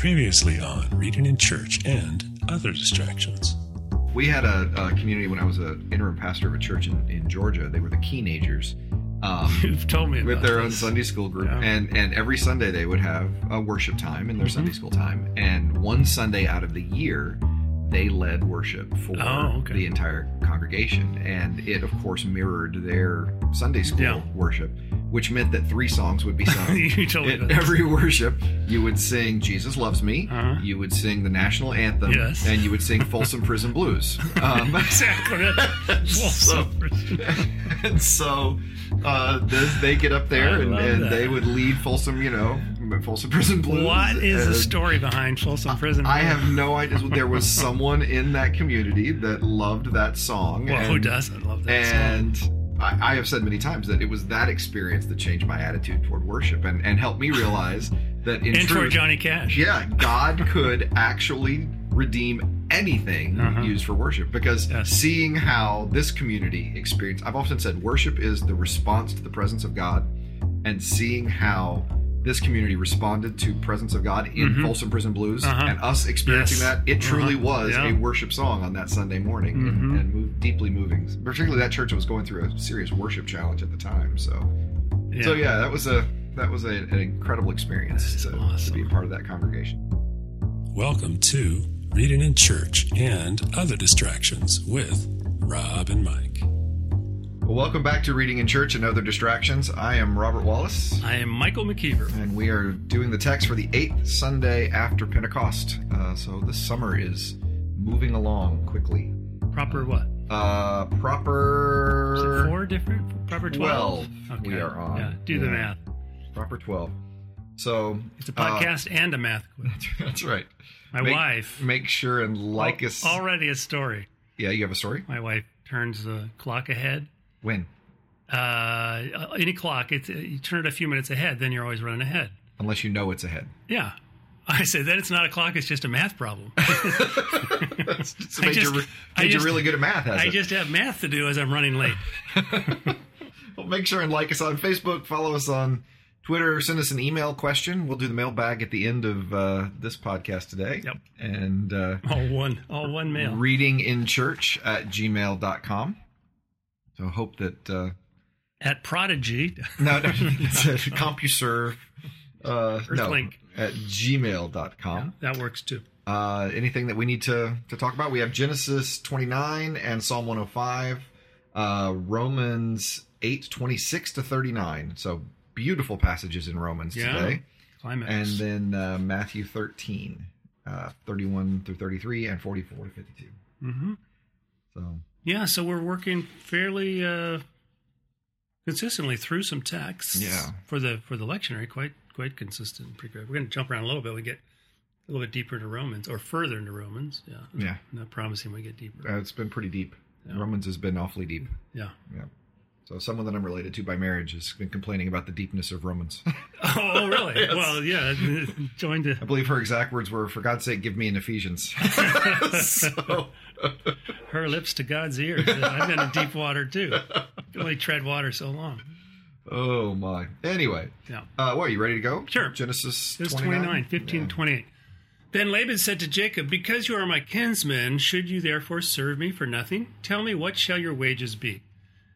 Previously on Reading in Church and Other Distractions. We had a, a community when I was an interim pastor of a church in, in Georgia. They were the Keenagers. Um, You've told me with their own. Sunday school group, Yeah. and and every Sunday they would have a worship time in their Mm-hmm. Sunday school time, and one Sunday out of the year they led worship for Oh, okay. the entire congregation, and it of course mirrored their Sunday school Yeah. worship, which meant that three songs would be sung. You At every worship, you would sing "Jesus Loves Me," Uh-huh. you would sing the national anthem, Yes. and you would sing "Folsom Prison Blues." Um, Exactly. so, and so uh, this, they get up I there and, and they would lead Folsom, you know, Folsom Prison Blues. what is the story behind Folsom Prison? Blues? I have no idea. There was someone in that community that loved that song. Well, and, who doesn't love that song? And I, I have said many times that it was that experience that changed my attitude toward worship and, and helped me realize that in And truth, Johnny Cash. yeah, God could actually redeem anything Uh-huh. used for worship because Yes. seeing how this community experienced, I've often said worship is the response to the presence of God, and seeing how this community responded to presence of God in Mhm. Folsom Prison Blues Uh-huh. and us experiencing Yes. that, it truly Uh-huh. was Yeah. a worship song on that Sunday morning Mhm. and, and moved, deeply moving. Particularly that church was going through a serious worship challenge at the time. So, so yeah, that was a that was a, an incredible experience That's to, to be a part of that congregation. Welcome to Reading in Church and Other Distractions with Rob and Mike. Well, welcome back to Reading in Church and Other Distractions. I am Robert Wallace, I am Michael McKeever. and we are doing the text for the eighth Sunday after Pentecost. Uh, so this summer is moving along quickly. Proper what? Uh, Is it proper four different? Proper 12? 12 we are on. Yeah, do the math. proper twelve. So It's a uh, podcast and a math quiz. that's right. My Make- wife. Make sure and like us. Already a story. Yeah, you have a story. My wife turns the clock ahead. When? Uh, any clock, it's, you turn it a few minutes ahead, then you're always running ahead. Unless you know it's ahead. Yeah. I said, then it's not a clock, it's just a math problem. So I made, just- you, made you really good at math, I it? just have math to do as I'm running late. Well, make sure and like us on Facebook, follow us on Twitter, send us an email question. We'll do the mailbag at the end of uh, this podcast today. Yep. And uh, All one, all one mail. Reading in church at gmail.com. So hope that. Uh, At Prodigy. no, no, CompuServe. Uh, no, at gmail.com. That works too. Uh, anything that we need to, to talk about? We have Genesis 29 and Psalm 105, uh, Romans 8, 26 to 39. So beautiful passages in Romans Yeah. today. Climax. And then uh, Matthew 13, uh, 31 through 33, and 44 to 52. hmm So, Yeah, so we're working fairly uh, consistently through some texts. Yeah. For the for the lectionary, quite quite consistent. Pretty good. We're going to jump around a little bit. We get a little bit deeper into Romans or further into Romans. Yeah. yeah, Not promising we get deeper. uh, it's been pretty deep. Yeah. Romans has been awfully deep. Yeah. Yeah. So someone that I'm related to by marriage has been complaining about the deepness of Romans. Oh, really? Yes. Well, yeah. Joined I believe her exact words were, "For God's sake, give me an Ephesians." so, her lips to God's ears. I've been in deep water too. I Can only tread water so long. oh my. Anyway, Yeah. uh, what are you ready to go? Sure. Genesis It's 29, 29, 15, Yeah. 28. Then Laban said to Jacob, Because you are my kinsman, should you therefore serve me for nothing? Tell me, what shall your wages be?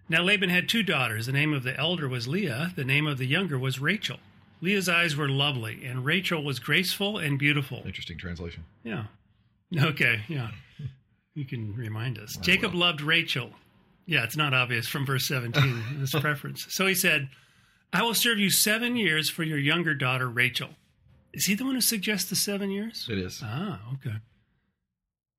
Now Laban had two daughters. The name of the elder was Leah, the name of the younger was Rachel. Leah's eyes were lovely, and Rachel was graceful and beautiful. Interesting translation. Yeah. Okay, yeah. You can remind us. Jacob will. loved Rachel. Yeah, it's not obvious from verse 17, this preference. So he said, I will serve you seven years for your younger daughter, Rachel. Is he the one who suggests the seven years? It is. Ah, okay.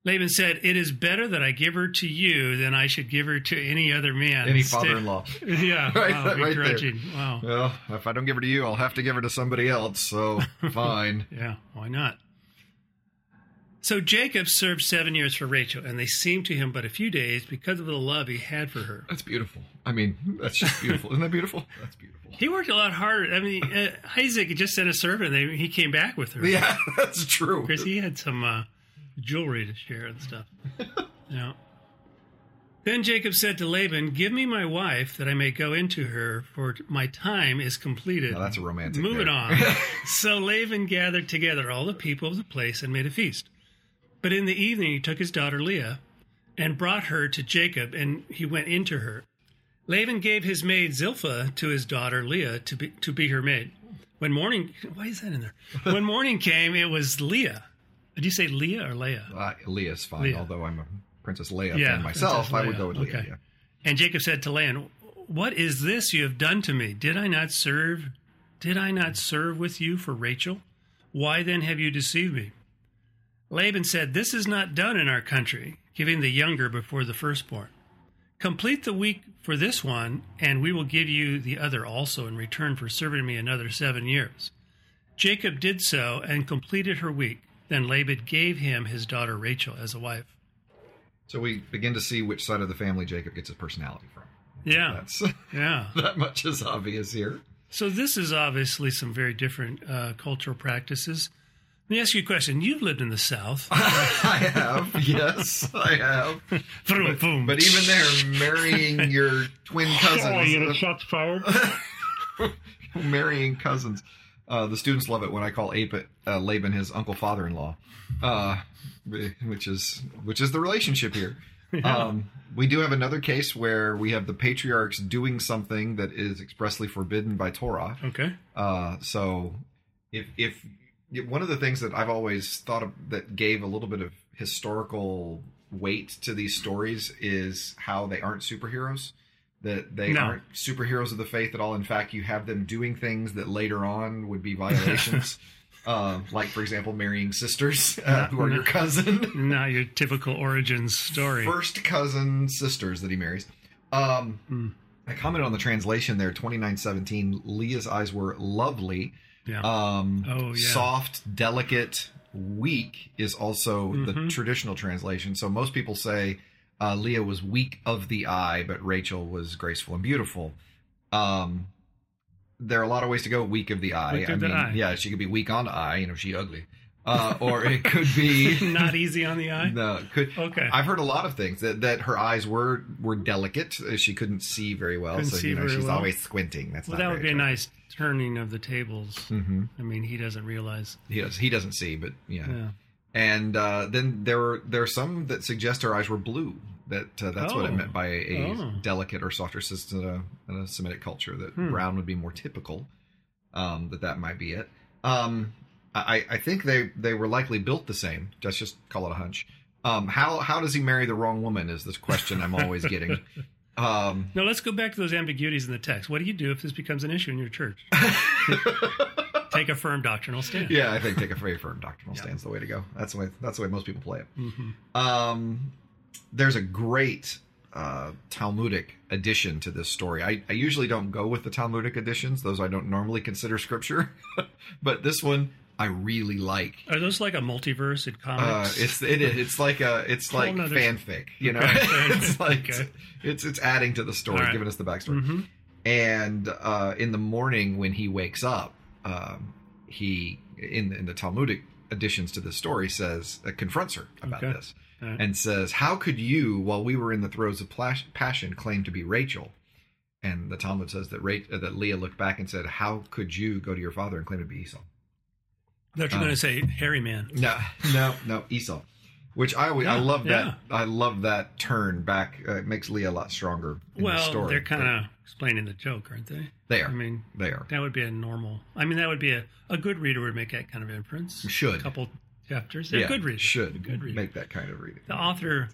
Laban said, It is better that I give her to you than I should give her to any other man. Any father-in-law. Yeah, Right- wow, right there. Wow. Well, if I don't give her to you, I'll have to give her to somebody else. So fine. Yeah, why not? So Jacob served seven years for Rachel, and they seemed to him but a few days because of the love he had for her. That's beautiful. I mean, that's just beautiful. Isn't that beautiful? That's beautiful. He worked a lot harder. I mean, uh, Isaac just sent a servant, and they, he came back with her Yeah, that's true. because he had some uh, jewelry to share and stuff. yeah. Then Jacob said to Laban, Give me my wife that I may go into her, for my time is completed. Now, that's a romantic. Moving on. so Laban gathered together all the people of the place and made a feast. But in the evening he took his daughter Leah and brought her to Jacob, and he went into her. Laban gave his maid Zilpah to his daughter Leah to be, to be her maid. When morning, why is that in there? When morning came, it was Leah. Did you say Leah or Leah? Uh, Leah's fine, Leah. although I'm a Princess Leia Yeah, fan myself. Princess I would go with Leah. Okay. Yeah. And Jacob said to Laban, What is this you have done to me? Did I not serve? Did I not serve with you for Rachel? Why then have you deceived me? Laban said, This is not done in our country, giving the younger before the firstborn. Complete the week for this one, and we will give you the other also in return for serving me another seven years. Jacob did so and completed her week. Then Laban gave him his daughter Rachel as a wife. So we begin to see which side of the family Jacob gets his personality from. Yeah, That's yeah. that much is obvious here. So this is obviously some very different uh, cultural practices. Let me ask you a question. You've lived in the South. I have, yes, I have. Vroom. But even there, marrying your twin cousins, shots fired. marrying cousins. Uh, the students love it when I call Ape, uh, Laban his uncle father-in-law, uh, which is which is the relationship here. Um, we do have another case where we have the patriarchs doing something that is expressly forbidden by Torah. Okay. Uh, so, if if one of the things that I've always thought of that gave a little bit of historical weight to these stories is how they aren't superheroes. That they No. aren't superheroes of the faith at all. In fact, you have them doing things that later on would be violations. uh, like, for example, marrying sisters uh, who are your cousin Not your typical origins story. first cousin sisters that he marries. Um, Hmm. I commented on the translation there, twenty nine seventeen. Leah's eyes were lovely, yeah. um, Oh, yeah. soft, delicate, weak is also the Mhm. traditional translation. So most people say uh, Leah was weak of the eye, but Rachel was graceful and beautiful. Um, there are a lot of ways to go weak of the eye. Weak I mean, eye. yeah, she could be weak on the eye, you know, she ugly. Uh, or it could be Not easy on the eye. no, could Okay. I've heard a lot of things that, that her eyes were were delicate. Uh, She couldn't see very well, Couldn't so you know she's well. always squinting. That's well, that would be very a nice turning of the tables. Mm-hmm. I mean, he doesn't realize. He does. He doesn't see, but yeah. Yeah. And uh, then there were there are some that suggest her eyes were blue. That uh, that's what it Oh. meant by a, a Oh. delicate or softer system in a, in a Semitic culture. That Hmm. brown would be more typical. Um, that that might be it. Um, I, I think they they were likely built the same. Let's just call it a hunch. Um, how how does he marry the wrong woman? Is this question I'm always getting. Um, Now let's go back to those ambiguities in the text. What do you do if this becomes an issue in your church? Take a firm doctrinal stand. yeah, I think take a very firm doctrinal stand's the way to go. That's the way that's the way most people play it. hmm Um, there's a great uh, Talmudic addition to this story. I, I usually don't go with the Talmudic additions; those I don't normally consider scripture. but this one I really like. Are those like a multiverse in Uh, comics? it's it is it's like a it's like fanfic, you know. Okay, it's like okay. it's it's adding to the story, right. giving us the backstory. hmm And uh, in the morning when he wakes up, um, he in in the Talmudic additions to this story says uh, confronts her about Okay. this right. and says, "How could you, while we were in the throes of plas- passion, claim to be Rachel?" And the Talmud says that Ra- uh, that Leah looked back and said, "How could you go to your father and claim to be Esau?" Thought you're Uh, going to say hairy man. No, no, no, Esau. Which I always, I Yeah, love that. yeah. I love that turn back. Uh, it makes Lee a lot stronger. In the Well, story. they're kind of explaining the joke, aren't they? they are. I mean, they are. that would be a normal. I mean, that would be a, a good reader would make that kind of inference. Should. A couple chapters. They're yeah, good readers. should Good readers. make that kind of reading. the author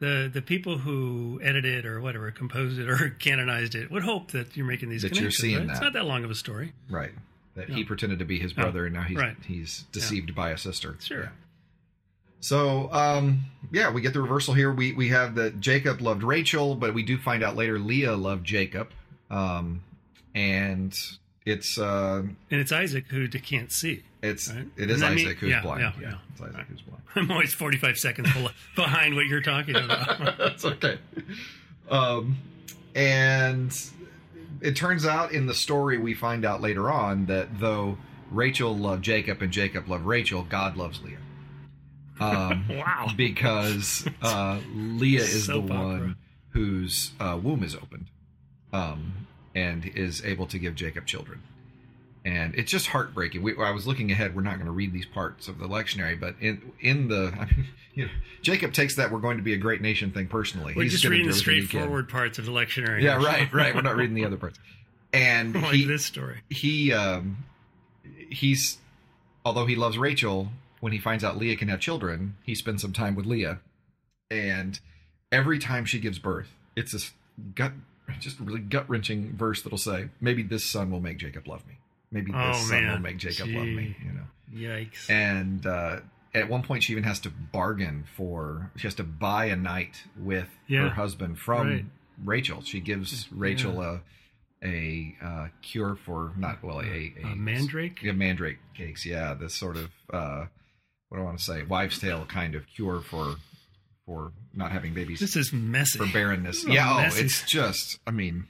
the the people who edited or whatever composed it or canonized it would hope that you're making these That you're seeing right? It's not that long of a story. Right. That he pretended to be his brother, and now he's right. he's deceived by a sister. Sure. Yeah. So, um, yeah, we get the reversal here. We we have that Jacob loved Rachel, but we do find out later Leah loved Jacob, um, and it's uh, And it's Isaac who can't see. it's Right. it is Doesn't mean- Isaac who's yeah, blind. yeah, yeah. it's Isaac who's blind. I'm always 45 seconds behind what you're talking about. That's okay. Um, and it turns out in the story we find out later on that though Rachel loved Jacob and Jacob loved Rachel, God loves Leah. Um, wow. because uh, Leah is the opera. one whose uh, womb is opened, um, and is able to give Jacob children. And it's just heartbreaking. We, I was looking ahead. We're not going to read these parts of the lectionary, but in in the, I mean, you know, Jacob takes that we're going to be a great nation thing personally. We're He's just reading the everything he can. straightforward parts of the lectionary. Yeah, right, right. We're not reading the other parts. And like he, this story. he um he's although he loves Rachel, when he finds out Leah can have children, he spends some time with Leah. And every time she gives birth, it's this gut just a really gut wrenching verse that'll say, Maybe this son will make Jacob love me. Maybe this Oh, son will make Jacob love me, you know. Yikes. And uh at one point she even has to bargain for she has to buy a night with Yeah. her husband from Right. Rachel. She gives Rachel a a uh, cure for not well a, a, Uh, mandrake? yeah, mandrake cakes. Yeah, this sort of uh, what do I want to say, wives' tale kind of cure for for not having babies This is messy. for barrenness. Yeah, oh, messy- it's just. I mean,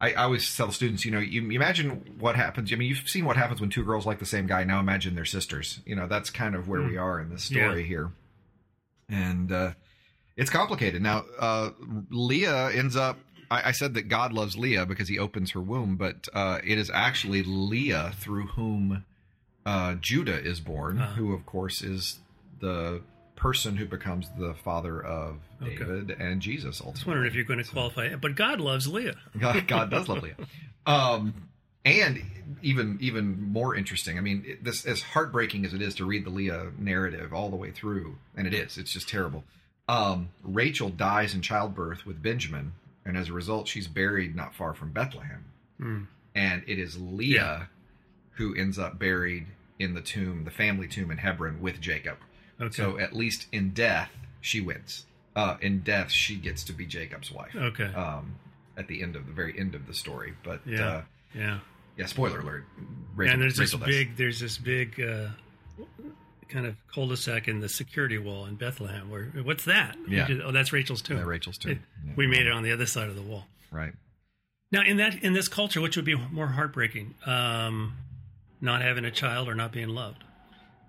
I, I always tell students, you know, you, you imagine what happens. I mean, you've seen what happens when two girls like the same guy. Now imagine they're sisters. You know, that's kind of where we are in this story Yeah. here, and uh, it's complicated. Now, uh, Leah ends up. I, I said that God loves Leah because He opens her womb, but uh, it is actually Leah through whom uh, Judah is born, Uh-huh. who, of course, is the person who becomes the father of Okay. David and Jesus. Ultimately, I was wondering if you're going to qualify it. But God loves Leah. God, God does love Leah. Um, and even even more interesting. I mean, it- this as heartbreaking as it is to read the Leah narrative all the way through, and it is. It's just terrible. Um, Rachel dies in childbirth with Benjamin, and as a result, she's buried not far from Bethlehem. Hmm. And it is Leah Yeah. who ends up buried in the tomb, the family tomb in Hebron, with Jacob. Okay. So at least in death, she wins. Uh, in death, she gets to be Jacob's wife okay. um, at the end of the very end of the story. But Yeah. uh, yeah. yeah, spoiler alert. Rachel, and there's this Rachel dies. big, there's this big uh, kind of cul-de-sac in the security wall in Bethlehem. Where what's that? Yeah. did- oh, that's Rachel's tomb. Yeah, Rachel's tomb. It- Yeah. We made it on the other side of the wall. right. Now, in that in this culture, which would be more heartbreaking, um, not having a child or not being loved?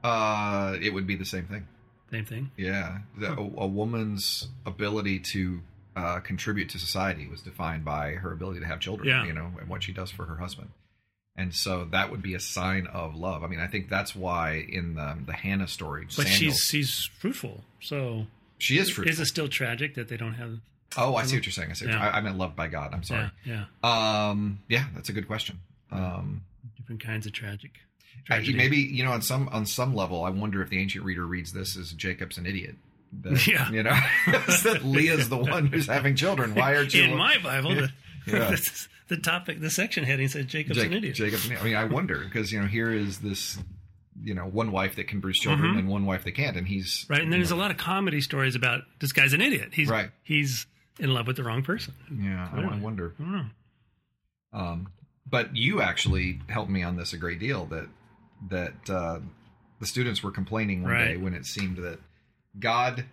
Uh, it would be the same thing. Same thing. Yeah, the, a, a woman's ability to uh, contribute to society was defined by her ability to have children. Yeah. You know, and what she does for her husband. And so that would be a sign of love. I mean, I think that's why in the, the Hannah story, But Samuel, she's she's fruitful. So she is fruitful. is it still tragic that they don't have? oh, I see what you're saying. I see. Yeah. I, I meant loved by God. I'm sorry. Yeah, yeah. Um, yeah, that's a good question. Um, Different kinds of tragic. Tragedy. maybe you know on some on some level, I wonder if the ancient reader reads this as Jacob's an idiot. That, Yeah. you know that Leah's the one who's having children. Why aren't you in my Bible, the, Yeah. the, the topic, the section heading says Jacob's Jac- an idiot. Jacob's. I mean, I wonder because you know here is this you know one wife that can produce children and one wife that can't, and he's Mm-hmm. Right, and then there's a lot of comedy stories about this guy's an idiot. He's Right. he's in love with the wrong person. yeah. I, I wonder. I don't know. Um, but you actually helped me on this a great deal. That that uh, the students were complaining one Right. day when it seemed that God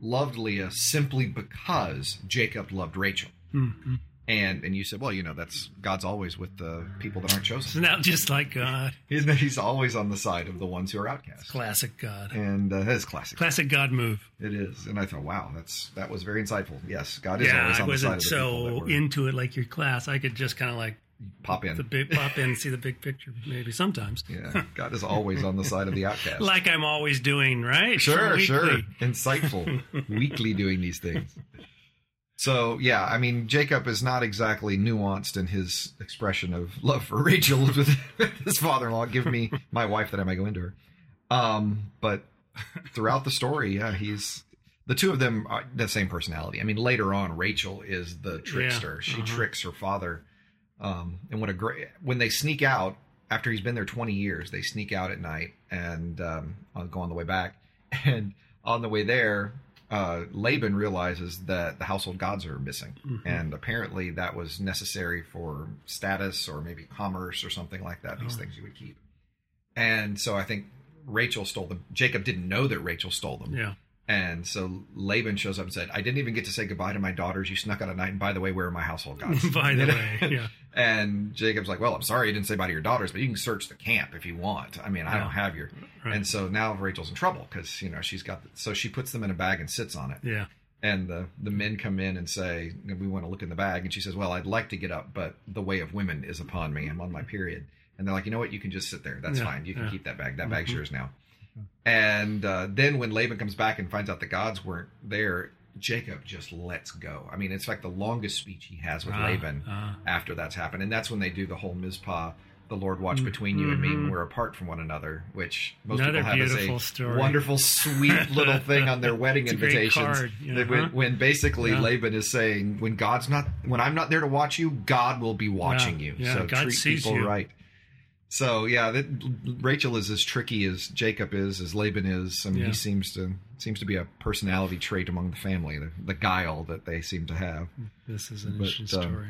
loved Leah simply because Jacob loved Rachel. Mhm. And and you said, well, you know, that's God's always with the people that aren't So chosen. now, just like God, He's, he's always on the side of the ones who are outcast. classic God, And uh, that is classic. classic God move. It is. And I thought, wow, that's that was very insightful. Yes, God is Yeah, always I on the side wasn't of the people that so into it like your class. I could just kind of like pop in. the big pop in see the big picture, maybe sometimes. yeah, God is always on the side of the outcast. Like I'm always doing, right? Sure, Weekly. sure. Insightful. Weekly doing these things. So, yeah, I mean, Jacob is not exactly nuanced in his expression of love for Rachel with his father in law. Give me my wife that I might go into her. Um, but throughout the story, yeah, he's the two of them are the same personality. I mean, later on, Rachel is the trickster. She uh-huh. tricks her father. Um, and what a great when they sneak out after he's been there 20 years, they sneak out at night and um, go on the way back. And on the way there, uh, Laban realizes that the household gods are missing, and apparently that was necessary for status or maybe commerce or something like that. These things you would keep. And so I think Rachel stole them. Jacob didn't know that Rachel stole them. Yeah. And so Laban shows up and said, I didn't even get to say goodbye to my daughters. You snuck out at night. And by the way, where are my household gods? By the way, yeah. And Jacob's like, Well, I'm sorry you didn't say bye to your daughters, but you can search the camp if you want. I mean, I Yeah. don't have your. Right. And so now Rachel's in trouble because, you know, she's got. So she puts them in a bag and sits on it. Yeah. and the the men come in and say we want to look in the bag and she says well i'd like to get up but the way of women is upon me i'm on my period and they're like you know what you can just sit there that's Yeah, fine you can keep that bag that bag's Mhm. yours now and uh, then when laban comes back and finds out the gods weren't there jacob just lets go i mean it's like the longest speech he has with Ah, laban ah. after that's happened and that's when they do the whole mizpah the lord watch between you and me when Mhm. we're apart from one another which most Another people have as a story. wonderful sweet little thing on their wedding invitations card, you know, when, huh? when basically Yeah. laban is saying when god's not when i'm not there to watch you god will be watching Yeah, you yeah, so God treat people you. right so yeah that, rachel is as tricky as jacob is as laban is i mean Yeah. he seems to seems to be a personality trait among the family the, the guile that they seem to have This is an But, interesting um, story.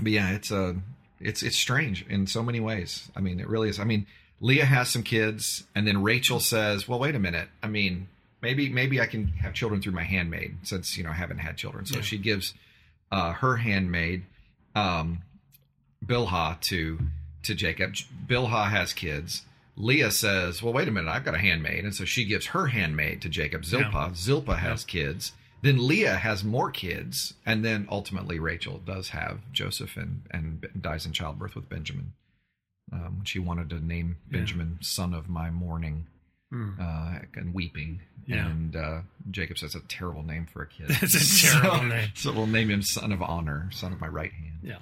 but yeah, it's a it's it's strange in so many ways. I mean, it really is. I mean, Leah has some kids, and then Rachel says, "Well, wait a minute. I mean, maybe maybe I can have children through my handmaid since you know I haven't had children." So Yeah. she gives uh, her handmaid um, Bilhah to to Jacob. Bilhah has kids. Leah says, "Well, wait a minute. I've got a handmaid," and so she gives her handmaid to Jacob. Zilpah. Zilpah has kids. Then Leah has more kids, and then ultimately Rachel does have Joseph and and dies in childbirth with Benjamin. Um, she wanted to name Yeah. Benjamin son of my mourning Hmm. uh, and weeping. Yeah. And uh, Jacob says "That's a terrible name for a kid. That's a terrible so, name. So we'll name him son of honor, son of my right hand. Yeah.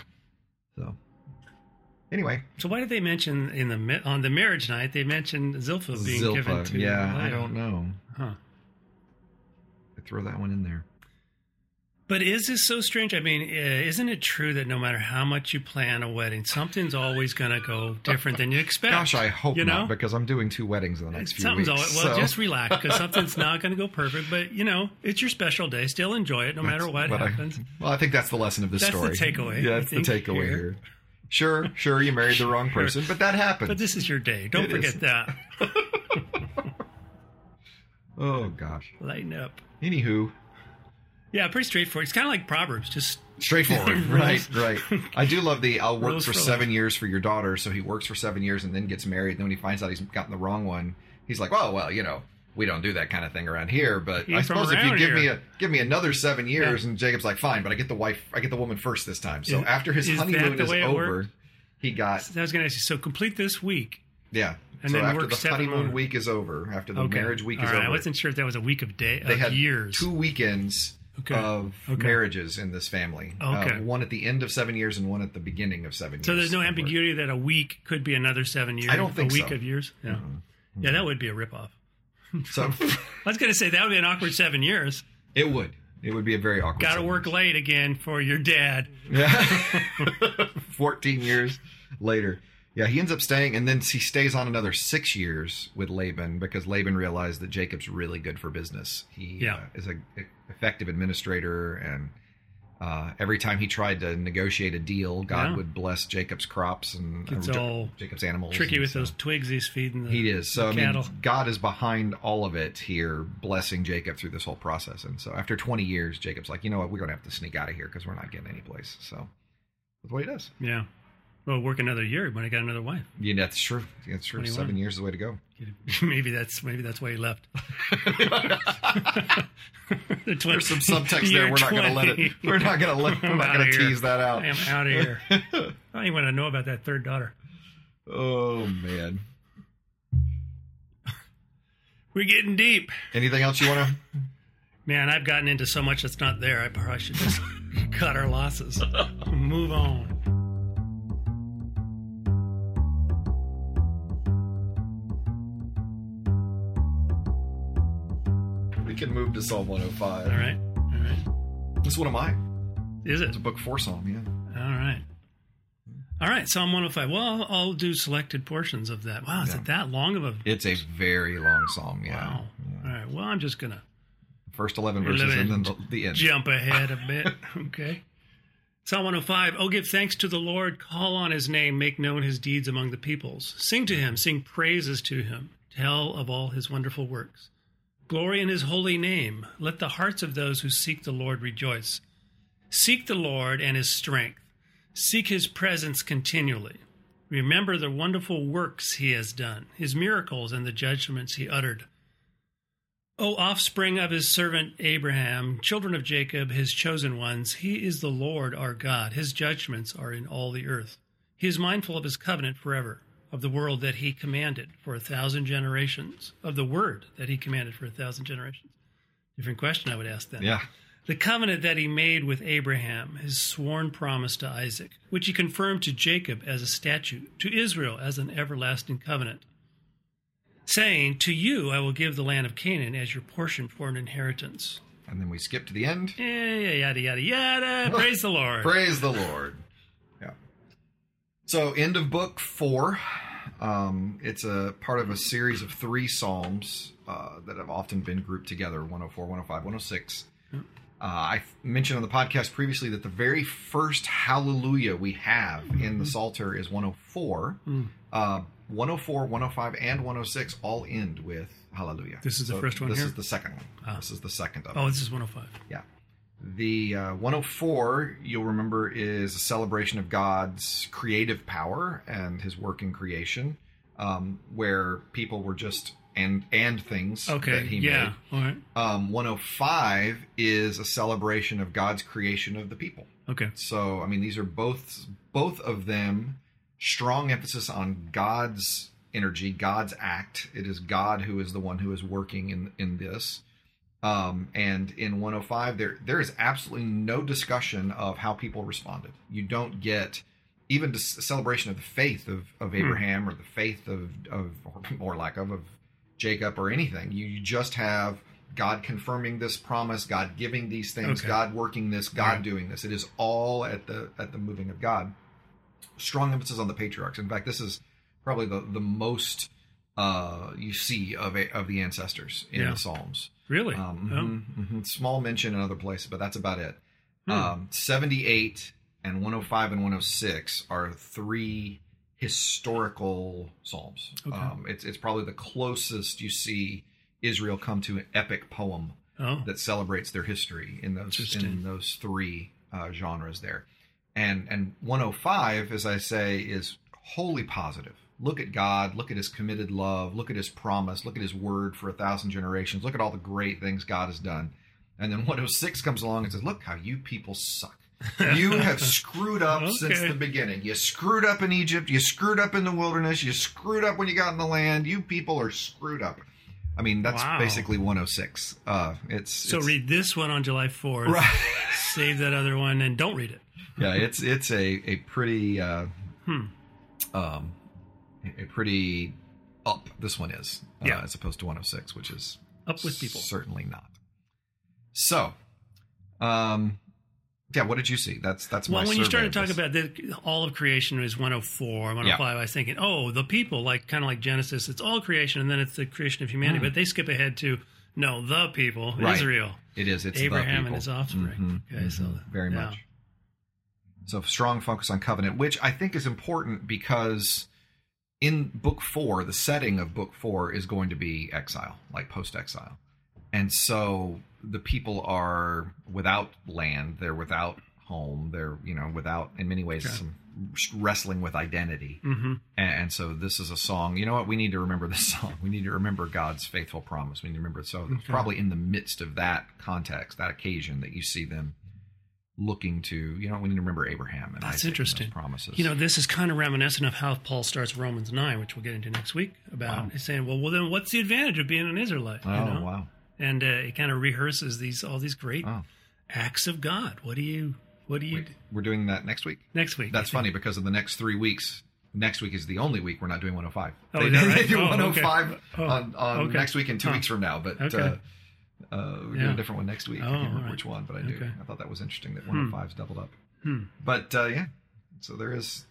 So anyway, So why did they mention in the on the marriage night they mentioned Zilpah being given Zilpah. to Yeah, I don't know. Huh. I throw that one in there. But is this so strange? I mean, uh, isn't it true that no matter how much you plan a wedding, something's always going to go different than you expect? Gosh, I hope you know? not because I'm doing two weddings in the next few weeks. always, well, so- just relax because something's not going to go perfect. But you know, it's your special day. Still enjoy it, no matter what I- happens. well, I think that's the lesson of this That's the story. takeaway, Yeah, that's the takeaway here. here. Sure, sure, you married the wrong person, but that happens. But this is your day. Don't It forget is. that. oh gosh. Lighten up. Anywho, Yeah, pretty straightforward. It's kind of like Proverbs. Just straightforward. right, right. I do love the I'll work Rules for for seven years for your daughter. So he works for seven years and then gets married. And then when he finds out he's gotten the wrong one, he's like, "Oh well, you know." We don't do that kind of thing around here, but He I suppose if you give me a give me another seven years, Yeah. and Jacob's like, fine, but I get the wife, I get the woman first this time. So Is- after his is honeymoon is over, worked? he got I was going to ask you. So complete this week. yeah. And so then after the honeymoon more. week is over, after the Okay. marriage week All is right, over, I wasn't sure if that was a week of day they of had years. two weekends Okay. of Okay. marriages in this family. Okay. Uh, one at the end of seven years and one at the beginning of seven years. So there's no ambiguity that a week could be another seven years. I don't think a week so. of years. Yeah, yeah, that would be a ripoff. So I was going to say that would be an awkward seven years. it would. It would be a very awkward. Got to work years. late again for your dad. Yeah. 14 years later. Yeah, he ends up staying, and then he stays on another six years with Laban because Laban realized that Jacob's really good for business. He Yeah. uh, is a a effective administrator, and uh, every time he tried to negotiate a deal, God Yeah. would bless Jacob's crops and Gets uh, all Jacob's animals. Tricky with so- those twigs he's feeding. The, He is. So I the mean. God is behind all of it here, blessing Jacob through this whole process. And so after 20 years, Jacob's like, you know what, we're going to have to sneak out of here because we're not getting any place. So that's what he does. Yeah. Well, work another year when I got another wife. Yeah, that's true. That's true. 21. Seven years is the way to go. maybe that's maybe that's why he left. The There's some subtext there. We're not going to let it. We're not going to let. We're I'm not going to tease that out. I am out of here. I don't even want to know about that third daughter. Oh man. We're getting deep. Anything else you want to? Man, I've gotten into so much that's not there. I probably should just cut our losses. Move on. Can move to Psalm 105. All right. All right. This one of mine. Is it? It's a book four psalm. Yeah. All right. All right. Psalm 105. Well, I'll, I'll do selected portions of that. Wow, is Yeah. it that long of a. It's a very long psalm. Yeah. Wow. All right. Well, I'm just going to First 11 verses and then the, the end. jump ahead a bit. Okay. Psalm 105. Oh, give thanks to the Lord, call on his name, make known his deeds among the peoples. Sing to him, sing praises to him, tell of all his wonderful works. Glory in his holy name. Let the hearts of those who seek the Lord rejoice. Seek the Lord and his strength. Seek his presence continually. Remember the wonderful works he has done, his miracles and the judgments he uttered. O offspring of his servant Abraham, children of Jacob, his chosen ones, he is the Lord our God. His judgments are in all the earth. He is mindful of his covenant forever, of the world that he commanded for a thousand generations, of the word that he commanded for a thousand generations. Different question I would ask then. Yeah. The covenant that he made with Abraham, his sworn promise to Isaac, which he confirmed to Jacob as a statute, to Israel as an everlasting covenant, saying, To you I will give the land of Canaan as your portion for an inheritance. And then we skip to the end. Yeah, yada, yada, yada. Praise the Lord. Praise the Lord. So, end of book four. Um, it's a part of a series of three psalms uh, that have often been grouped together 104, 105, 106. Uh, I mentioned on the podcast previously that the very first hallelujah we have in the Psalter is 104. Uh, 104, 105, and 106 all end with hallelujah. This is the So first one This here? is the second one. This is the second of Oh, this is 105. Yeah. The uh, 104, you'll remember, is a celebration of God's creative power and his work in creation, um, where people were just and and things Okay. that he yeah. All right. made. Um, 105 is a celebration of God's creation of the people. Okay. So, I mean, these are both both of them strong emphasis on God's energy, God's act. It is God who is the one who is working in in this. Um, and in 105, there there is absolutely no discussion of how people responded. You don't get even a celebration of the faith of, of Abraham or the faith of of or, or lack of of Jacob or anything. You, you just have God confirming this promise, God giving these things, Okay. God working this, God Right. doing this. It is all at the at the moving of God. Strong emphasis on the patriarchs. In fact, this is probably the the most uh, you see of a, of the ancestors in Yeah. the Psalms. Really? Um, mhm, mhm. Small mention in other places, but that's about it. Hmm. Um, 78 and 105 and 106 are three historical psalms. Okay. Um, it's it's probably the closest you see Israel come to an epic poem Oh. Oh. that celebrates their history in those in those three uh, genres there. And and 105, as I say, is wholly positive. Look at God, look at his committed love, look at his promise, look at his word for a thousand generations, look at all the great things God has done. And then 106 comes along and says, Look how you people suck. You have screwed up since the beginning. You screwed up in Egypt, you screwed up in the wilderness, you screwed up when you got in the land. You people are screwed up. I mean, that's Wow. basically 106. Uh, it's So it's- read this one on July 4th. Right. Save that other one and don't read it. yeah, it's it's a a pretty uh, Hmm. um pretty up. This one is uh, Yeah. as opposed to 106, which is Up with people. Certainly not. So, um, yeah. What did you see? That's that's Well, my when you started talking about the, all of creation is 104, 105, I was thinking, oh, the people, like kind of like Genesis, it's all creation, and then it's the creation of humanity. But they skip ahead to no, the people. Right. Israel, it is it's Abraham and his offspring. Mhm, okay, so mhm, very yeah. much. So strong focus on covenant, which I think is important because in book four, the setting of book four is going to be exile, like post exile. And so the people are without land, they're without home, they're, you know, without, in many ways, Okay. some wrestling with identity. hmm And, and so this is a song. You know what? We need to remember this song. We need to remember God's faithful promise. We need to remember. So it's probably in the midst of that context, that occasion, that you see them looking to. You know, we need to remember Abraham and That's Isaac and interesting. promises. You know, this is kind of reminiscent of how Paul starts Romans 9, which we'll get into next week about. Wow. Saying, well, well, then what's the advantage of being an Israelite? oh you know? wow, And uh, it kind of rehearses these all these great oh, acts of God. What do you, what do you, we're doing that next week. next week? That's funny because of the next three weeks. Next week is the only week we're not doing 105. Oh, they, right? they do Oh, 105 Oh, on, on okay. next week and two Huh. weeks from now, but Okay. uh, uh, we're doing a different one next week. Oh, I can't remember all right. which one, but I do. Okay. I thought that was interesting that 105's doubled up. Hmm. But uh, yeah, so there is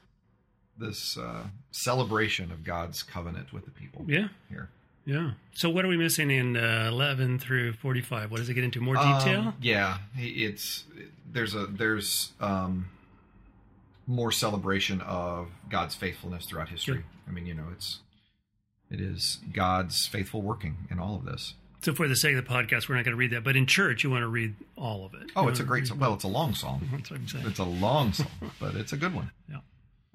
this uh, celebration of God's covenant with the people Yeah. here. Yeah. So what are we missing in uh, 11 through 45? What does it get into? More detail? Um, yeah, it's there's a there's um, more celebration of God's faithfulness throughout history. I mean, you know, it's it is God's faithful working in all of this. So for the sake of the podcast, we're not going to read that. But in church, you want to read all of it. Oh, You it's a great song. well, it's a long song. That's what I'm saying. It's a long song, but it's a good one. Yeah.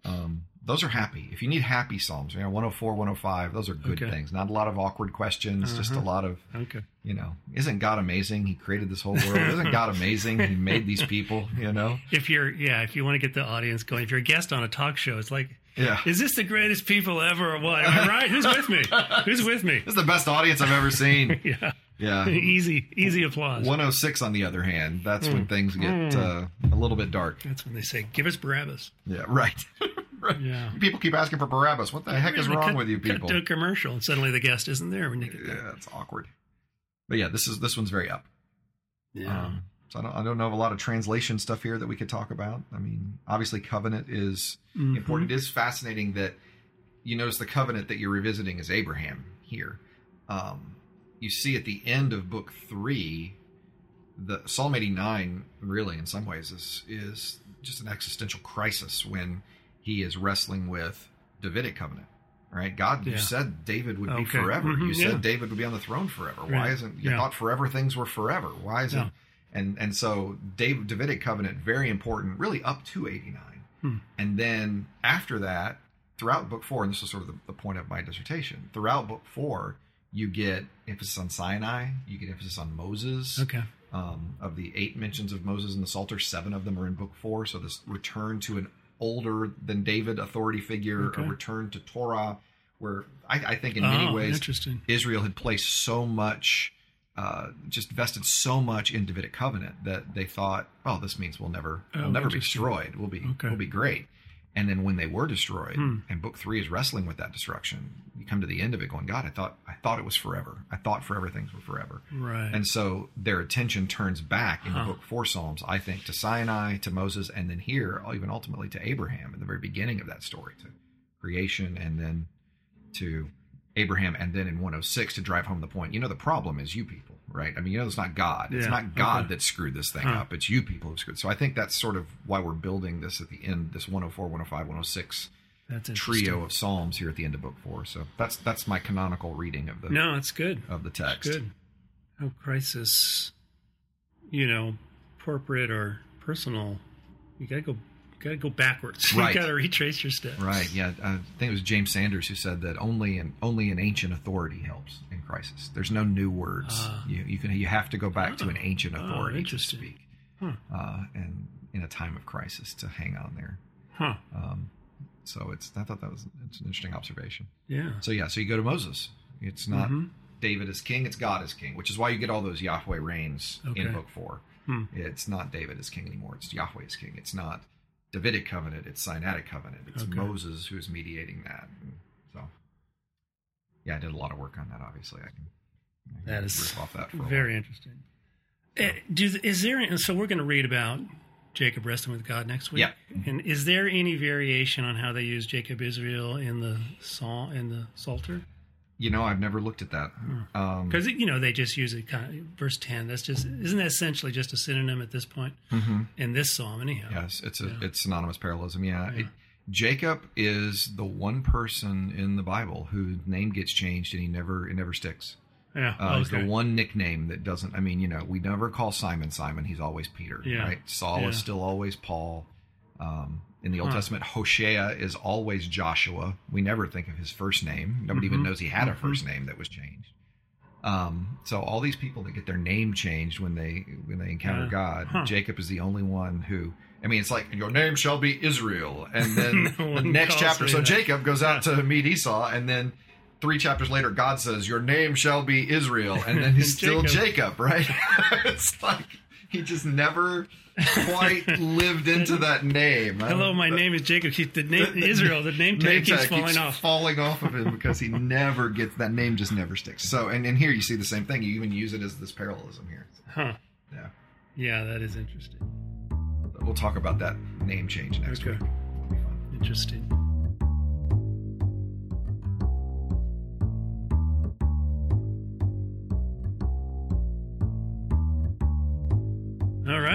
Um, those are happy. If you need happy psalms, you know, 104, 105, those are good Okay. things. Not a lot of awkward questions, just a Uh-huh. lot of, Okay. you know, isn't God amazing? He created this whole world. Isn't God amazing? He made these people, you know? If you're, yeah, if you want to get the audience going, if you're a guest on a talk show, it's like, Yeah. is this the greatest people ever or what? Am I right? Who's with me? Who's with me? This is the best audience I've ever seen. Yeah. Yeah. easy, easy applause. 106 on the other hand, that's Hmm. when things get uh, a little bit dark. That's when they say, give us Barabbas. Yeah, right. right. Yeah. People keep asking for Barabbas. What the heck is wrong cut- with you people? cut to a commercial, and suddenly the guest isn't there when you get there. Yeah, it's awkward. But yeah, this is this one's very up. Yeah. Um, so I don't, I don't know of a lot of translation stuff here that we could talk about. I mean, obviously, covenant is Mhm. important. It is fascinating that you notice the covenant that you're revisiting is Abraham here. Um, you see at the end of book three, the Psalm 89 really, in some ways, is is just an existential crisis when he is wrestling with Davidic covenant. Right, God, you said David would be Okay. forever. Mhm, You said yeah. David would be on the throne forever. Why isn't you Yeah. thought forever things were forever? Why isn't Yeah. And and so Dave, Davidic covenant very important, really up to eighty nine, Hmm. and then after that, throughout book four, and this is sort of the, the point of my dissertation. Throughout book four, you get emphasis on Sinai, you get emphasis on Moses. Okay. Um, of the eight mentions of Moses in the Psalter, seven of them are in book four. So this return to an older than David authority figure, Okay. a return to Torah, where I, I think in many oh, ways. Israel had placed so much, uh, just vested so much in Davidic covenant that they thought, "Oh, this means we'll never, Oh, we'll never be destroyed. We'll be, Okay. we'll be great." And then when they were destroyed, Hmm. and Book Three is wrestling with that destruction, you come to the end of it, going, "God, I thought, I thought it was forever. I thought forever things were forever." Right. And so their attention turns back in Huh. Book Four Psalms, I think, to Sinai, to Moses, and then here, even ultimately to Abraham in the very beginning of that story, to creation, and then to Abraham, and then in 106 to drive home the point. You know, the problem is you people, right? I mean, you know, it's not God. It's not God okay. that screwed this thing Huh. up. It's you people who screwed. So I think that's sort of why we're building this at the end, this 104, 105, 106 That's trio of psalms here at the end of Book Four. So that's that's my canonical reading of the No, it's good. of the text. Good. How crisis, you know, corporate or personal, you gotta go, gotta go backwards. Right. you gotta retrace your steps. Right. Yeah. I think it was James Sanders who said that only an only an ancient authority helps in crisis. There's no new words. Ah. you you can you have to go back to an ancient Oh, authority to speak. Huh. Uh, and in a time of crisis to hang on there. Huh. Um, so it's I thought that was it's an interesting observation. Yeah. So yeah. So you go to Moses. It's not Mhm. David as king. It's God as king, which is why you get all those Yahweh reigns in Book Four. Hmm. It's not David as king anymore. It's Yahweh as king. It's not Davidic covenant. It's Sinaitic covenant. It's Okay. Moses who's mediating that. And so, yeah, I did a lot of work on that. Obviously, I can. I can That is off that very interesting. Eh, do, is there? So we're going to read about Jacob wrestling with God next week. Yeah. And is there any variation on how they use Jacob Israel in the song in the Psalter? You know, I've never looked at that. Hmm. Um, Because you know they just use it kind of verse ten. That's just isn't that essentially just a synonym at this point mhm. in this psalm anyhow? Yes, it's a it's synonymous parallelism. Yeah, Yeah. It, Jacob is the one person in the Bible whose name gets changed and he never it never sticks. Yeah. Uh, okay. the one nickname that doesn't. I mean, you know, we never call Simon Simon. He's always Peter, Yeah. right? Saul Yeah. is still always Paul. Um, in the Old Huh. Testament, Hoshea is always Joshua. We never think of his first name. Nobody even Mhm. knows he had a first name that was changed. Um, so all these people that get their name changed when they when they encounter Yeah. God, Huh. Jacob is the only one who. I mean, it's like your name shall be Israel, and then No the next chapter. So that. Jacob goes out to meet Esau, and then three chapters later, God says, "Your name shall be Israel," and then he's still Jacob. Jacob, right? it's like he just never quite lived into that name. Hello, my the- name is Jacob. Keep the name Israel. The name name tag keeps tag falling off. falling off of him because he never gets that name. Just never sticks. So, and, and here you see the same thing. You even use it as this parallelism here. Huh. Yeah, Yeah, that is interesting. we'll talk about that name change next Okay. week. It'll be fun. Interesting.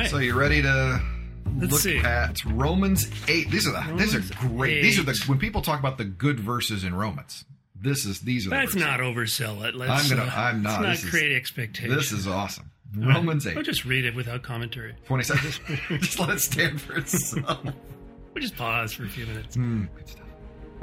So you ready to Let's look see. at Romans eight? These are the these are great. These are the when people talk about the good verses in Romans. This is these are. The Let's verses. not oversell it. Let's, I'm gonna- uh, I'm not. Let's not is- create expectations. This is awesome. Romans I'll just read it without commentary. twenty seven. Just let it stand for itself. We'll just pause for a few minutes. Hmm, good stuff.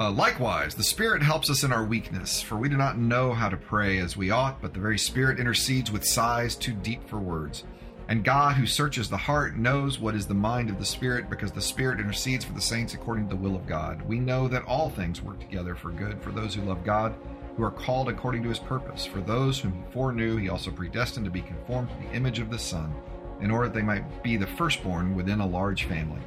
Uh, likewise, the Spirit helps us in our weakness, for we do not know how to pray as we ought, but the very Spirit intercedes with sighs too deep for words. And God, who searches the heart, knows what is the mind of the Spirit, because the Spirit intercedes for the saints according to the will of God. We know that all things work together for good for those who love God, who are called according to his purpose. For those whom he foreknew, he also predestined to be conformed to the image of the Son, in order that they might be the firstborn within a large family.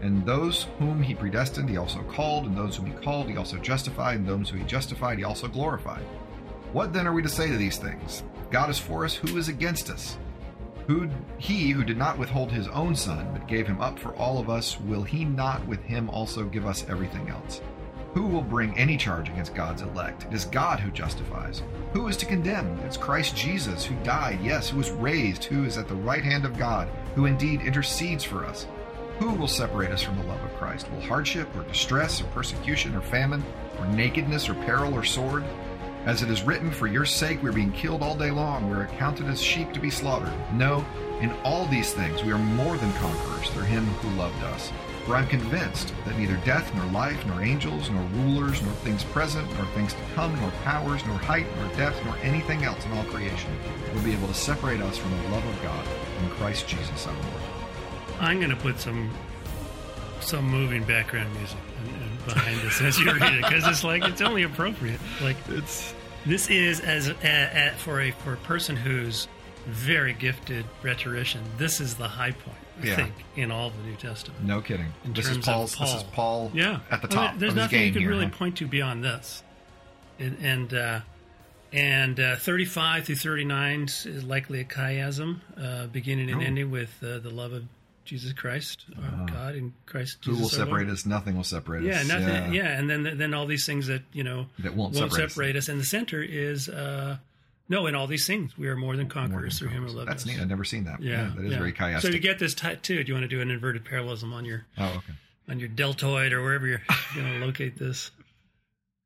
And those whom he predestined, he also called, and those whom he called, he also justified, and those whom he justified, he also glorified. What then are we to say to these things? God is for us, who is against us? Who he who did not withhold his own son, but gave him up for all of us, will he not with him also give us everything else? Who will bring any charge against God's elect? It is God who justifies. Who is to condemn? It's Christ Jesus who died, yes, who was raised, who is at the right hand of God, who indeed intercedes for us. Who will separate us from the love of Christ? Will hardship or distress or persecution or famine or nakedness or peril or sword? As it is written, For your sake we are being killed all day long, we are accounted as sheep to be slaughtered. No, in all these things we are more than conquerors through him who loved us. For I'm convinced that neither death, nor life, nor angels, nor rulers, nor things present, nor things to come, nor powers, nor height, nor depth, nor anything else in all creation will be able to separate us from the love of God in Christ Jesus our Lord. I'm going to put some some moving background music behind this as you read it because it's like it's only appropriate. Like It's this is as a, a, for a for a person who's very gifted rhetorician. This is the high point, I Yeah. think, in all the New Testament. no kidding. In This is Paul's. This Paul. is Paul. Yeah, at the top. there's of his nothing you can really huh? point to beyond this, and and uh, and uh, 35 through 39 is likely a chiasm, uh, beginning and Oh. ending with uh, the love of Jesus Christ, our God, and Christ. Uh-huh. Who will separate us? Nothing will separate Yeah, us. nothing. Yeah. and then then all these things that you know That won't separate us. us. And the center is uh, no, in all these things we are more than conquerors More than through Him who conquerors. loved That's us. neat. I've never seen that. Yeah, that is yeah. very chiastic. So to get this tattoo, do you want to do an inverted parallelism on your oh, okay. on your deltoid or wherever you're going to locate this?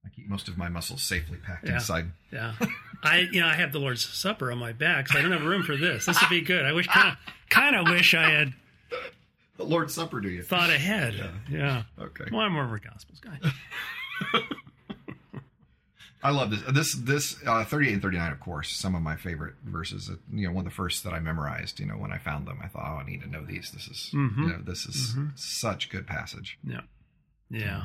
I keep most of my muscles safely packed Yeah. inside. Yeah, I you know I have the Lord's Supper on my back, so I don't have room for this. This would be good. I wish kind of kind of wish I had The Lord's Supper, do you? thought ahead. Yeah. Okay. Well, I'm more of a Gospels guy. I love this. This this uh, 38 and 39, of course, some of my favorite verses. Uh, You know, one of the first that I memorized. You know, when I found them, I thought, oh, I need to know these. This is Mm-hmm. you know, this is such good passage. Yeah. Yeah.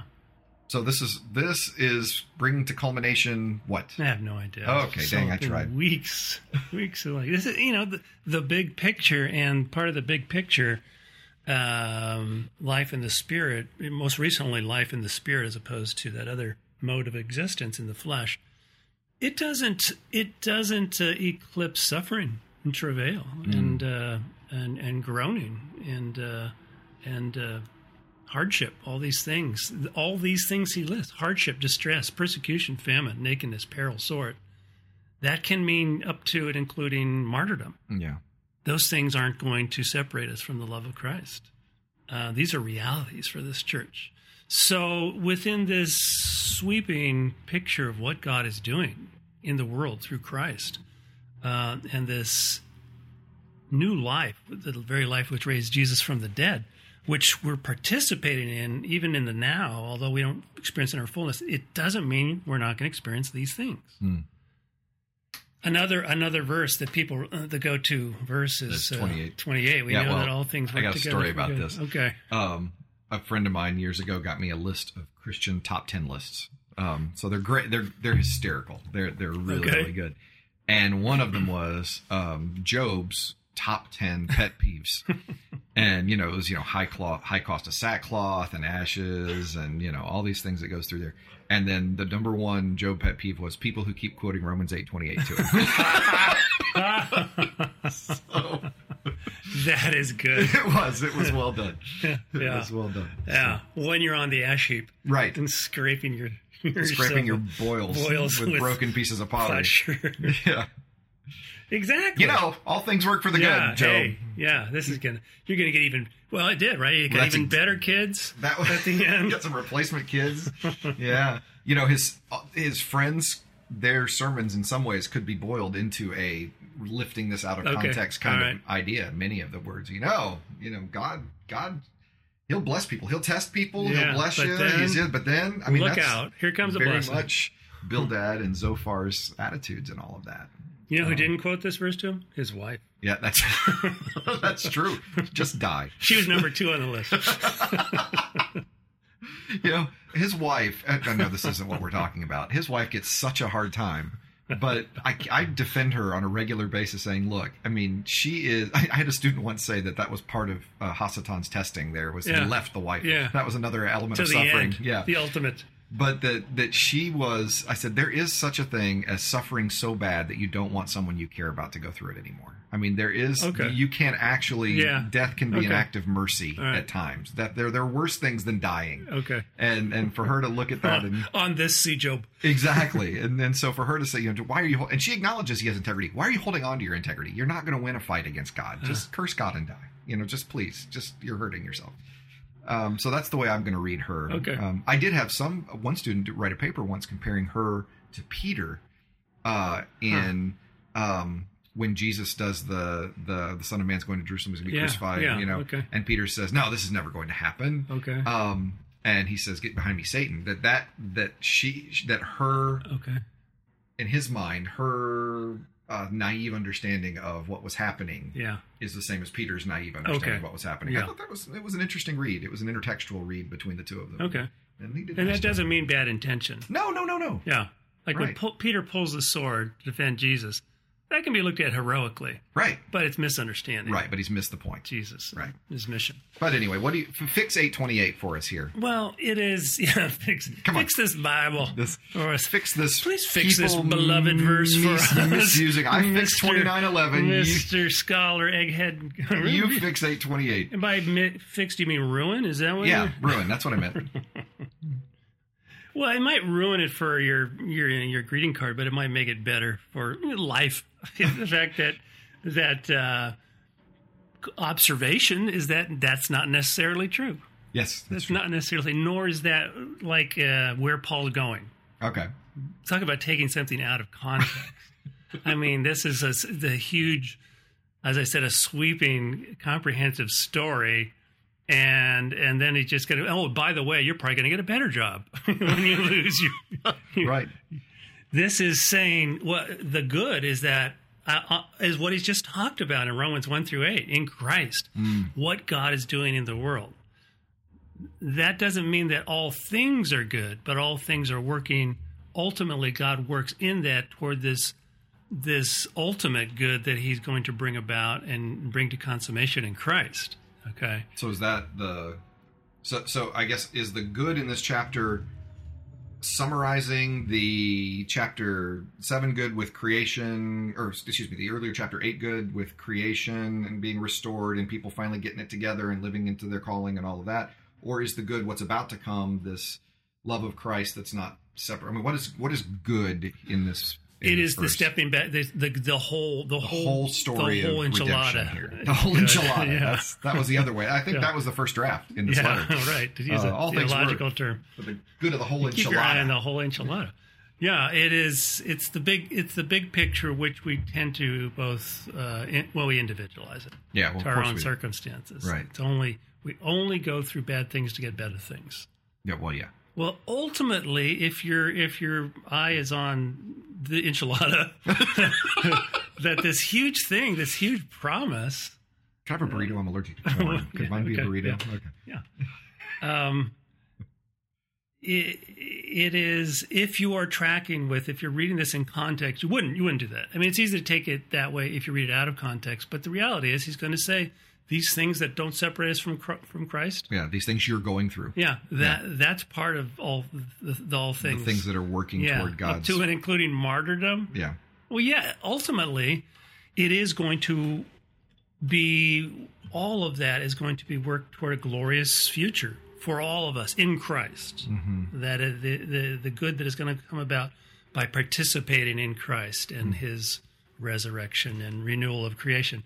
So this is this is bringing to culmination what? I have no idea. Okay, So dang, I tried. Weeks, weeks of like this is you know the, the big picture and part of the big picture, um, life in the spirit. Most recently, life in the spirit, as opposed to that other mode of existence in the flesh. It doesn't. It doesn't uh, eclipse suffering and travail Mm. and uh, and and groaning and uh, and uh, hardship, all these things, all these things he lists hardship, distress, persecution, famine, nakedness, peril, sword. That can mean up to and including martyrdom. Yeah. Those things aren't going to separate us from the love of Christ. Uh, these are realities for this church. So, within this sweeping picture of what God is doing in the world through Christ, uh, and this new life, the very life which raised Jesus from the dead, which we're participating in even in the now, although we don't experience in our fullness, it doesn't mean we're not going to experience these things. Hmm. Another another verse that people uh, the go to verse is That's 28. Uh, 28. We Yeah, know well, that all things I got a story about good. this. Okay. Um, a friend of mine years ago got me a list of Christian top ten lists. Um, so they're great. They're they're hysterical. They're they're really Okay. really good. And one of them was um, Job's top ten pet peeves. and you know it was you know high cloth, high cost of sackcloth and ashes, and you know all these things that goes through there. And then the number one Job pet peeve was people who keep quoting Romans eight twenty eight to him. so, That is good. it was it was well done. It Yeah. was well done. Yeah. When you're on the ash heap Right. and scraping your, your scraping your boils, boils with, with broken pieces of pottery. pleasure. Yeah. Exactly. You know, all things work for the yeah, good, Job. hey, yeah, this is gonna you're gonna get even well it did, right? You got That's even ex- better kids That was at the end. got some replacement kids. yeah. You know, his his friends their sermons in some ways could be boiled into a lifting this out of Okay. context kind All of idea. Many of the words, you know, you know, God God he'll bless people. He'll test people. Yeah, he'll bless but you. then- He's, but then, I mean, Look out. Here comes a very blessing. much Bildad and Zophar's attitudes and all of that. You know who Um, didn't quote this verse to him? His wife. Yeah, that's that's true. Just die. She was number two on the list. You know, his wife. I I know this isn't what we're talking about. His wife gets such a hard time, but I, I defend her on a regular basis, saying, "Look, I mean, she is." I, I had a student once say that that was part of uh, Hasatan's testing. There was Yeah. he left the wife. Yeah. that was another element to of suffering. end. Yeah, The ultimate. But that that she was. I said there is such a thing as suffering so bad that you don't want someone you care about to go through it anymore. I mean, there is. Okay. You can't actually. Yeah. Death can be an act of mercy right. at times. That there there are worse things than dying Okay. and and for her to look at that and on this see Job. exactly and then so for her to say you know why are you hol-" and she acknowledges he has integrity why are you holding on to your integrity you're not going to win a fight against god just curse god and die you know just please just you're hurting yourself um, so that's the way i'm going to read her Okay. um, i did have some one student write a paper once comparing her to peter uh, in um, when Jesus does the, the the Son of Man's going to Jerusalem is going to be Yeah, crucified, yeah, you know, okay. and Peter says, "No, this is never going to happen." Okay. um and he says get behind me satan that that that she that her okay. in his mind her uh, naive understanding of what was happening Yeah. is the same as peter's naive understanding Okay. of what was happening i thought that was it was an interesting read it was an intertextual read between the two of them Okay. and And that doesn't mean bad intention. no no no no Yeah. Like when Right. Pu- Peter pulls the sword to defend Jesus, that can be looked at heroically, right but it's misunderstanding. right but he's missed the point Jesus. Right. His mission. but anyway what do you fix 828 for us here Well, it is. Yeah. Fix, Come on. fix this Bible. this or us. fix this Please fix this beloved verse for mis- us. misusing i fixed Mr. 2911 you, Mr. Scholar Egghead. you fix 828 And by mi- fixed, you mean ruin? Is that what? yeah you- ruin that's what i meant Well, it might ruin it for your your your greeting card, but it might make it better for life. the fact that that uh, observation is that that's not necessarily true. yes that's That's true. not necessarily, nor is that like uh, where Paul's going. okay Talk about taking something out of context. I mean, this is a, the huge, as I said, a sweeping, comprehensive story. And and then he's just going to. Oh, by the way, you're probably going to get a better job when you lose your. right This is saying what the good is that uh, uh, is what he's just talked about in Romans one through eight in Christ. What God is doing in the world. That doesn't mean that all things are good, but all things are working. Ultimately, God works in that toward this this ultimate good that He's going to bring about and bring to consummation in Christ. Okay. So is that the so so I guess is the good in this chapter summarizing the chapter 7 good with creation or excuse me the earlier chapter 8 good with creation and being restored and people finally getting it together and living into their calling and all of that or is the good what's about to come this love of Christ that's not separate I mean what is what is good in this It this the stepping back, the the, the whole the, the whole story the whole of enchilada here. The whole enchilada. yeah. That was the other way. I think Yeah. that was the first draft in this Yeah, letter. right. To use Uh, a all theological term. For the good of the whole Keep your eye on the whole enchilada. Yeah, it is. It's the big. It's the big picture, which we tend to both. Uh, in, well, we individualize it Yeah, well, to our own circumstances. Right. It's only we only go through bad things to get better things. Yeah, well, yeah. Well, ultimately, if your if your eye is on the enchilada, that this huge thing, this huge promise, Can I have a burrito? I'm allergic to corn. Could Yeah, mine be a burrito? yeah. Okay. um, it, it is if you are tracking with if you're reading this in context you wouldn't you wouldn't do that i mean it's easy to take it that way if you read it out of context but the reality is he's going to say these things that don't separate us from from christ Yeah, these things you're going through. yeah that that's part of all the, the all The things things that are working yeah toward up God's. to and including martyrdom Yeah. well, yeah, ultimately, it is going to be all of that is going to be worked toward a glorious future for all of us in Christ. That is the, the the good that is going to come about by participating in Christ and His resurrection and renewal of creation.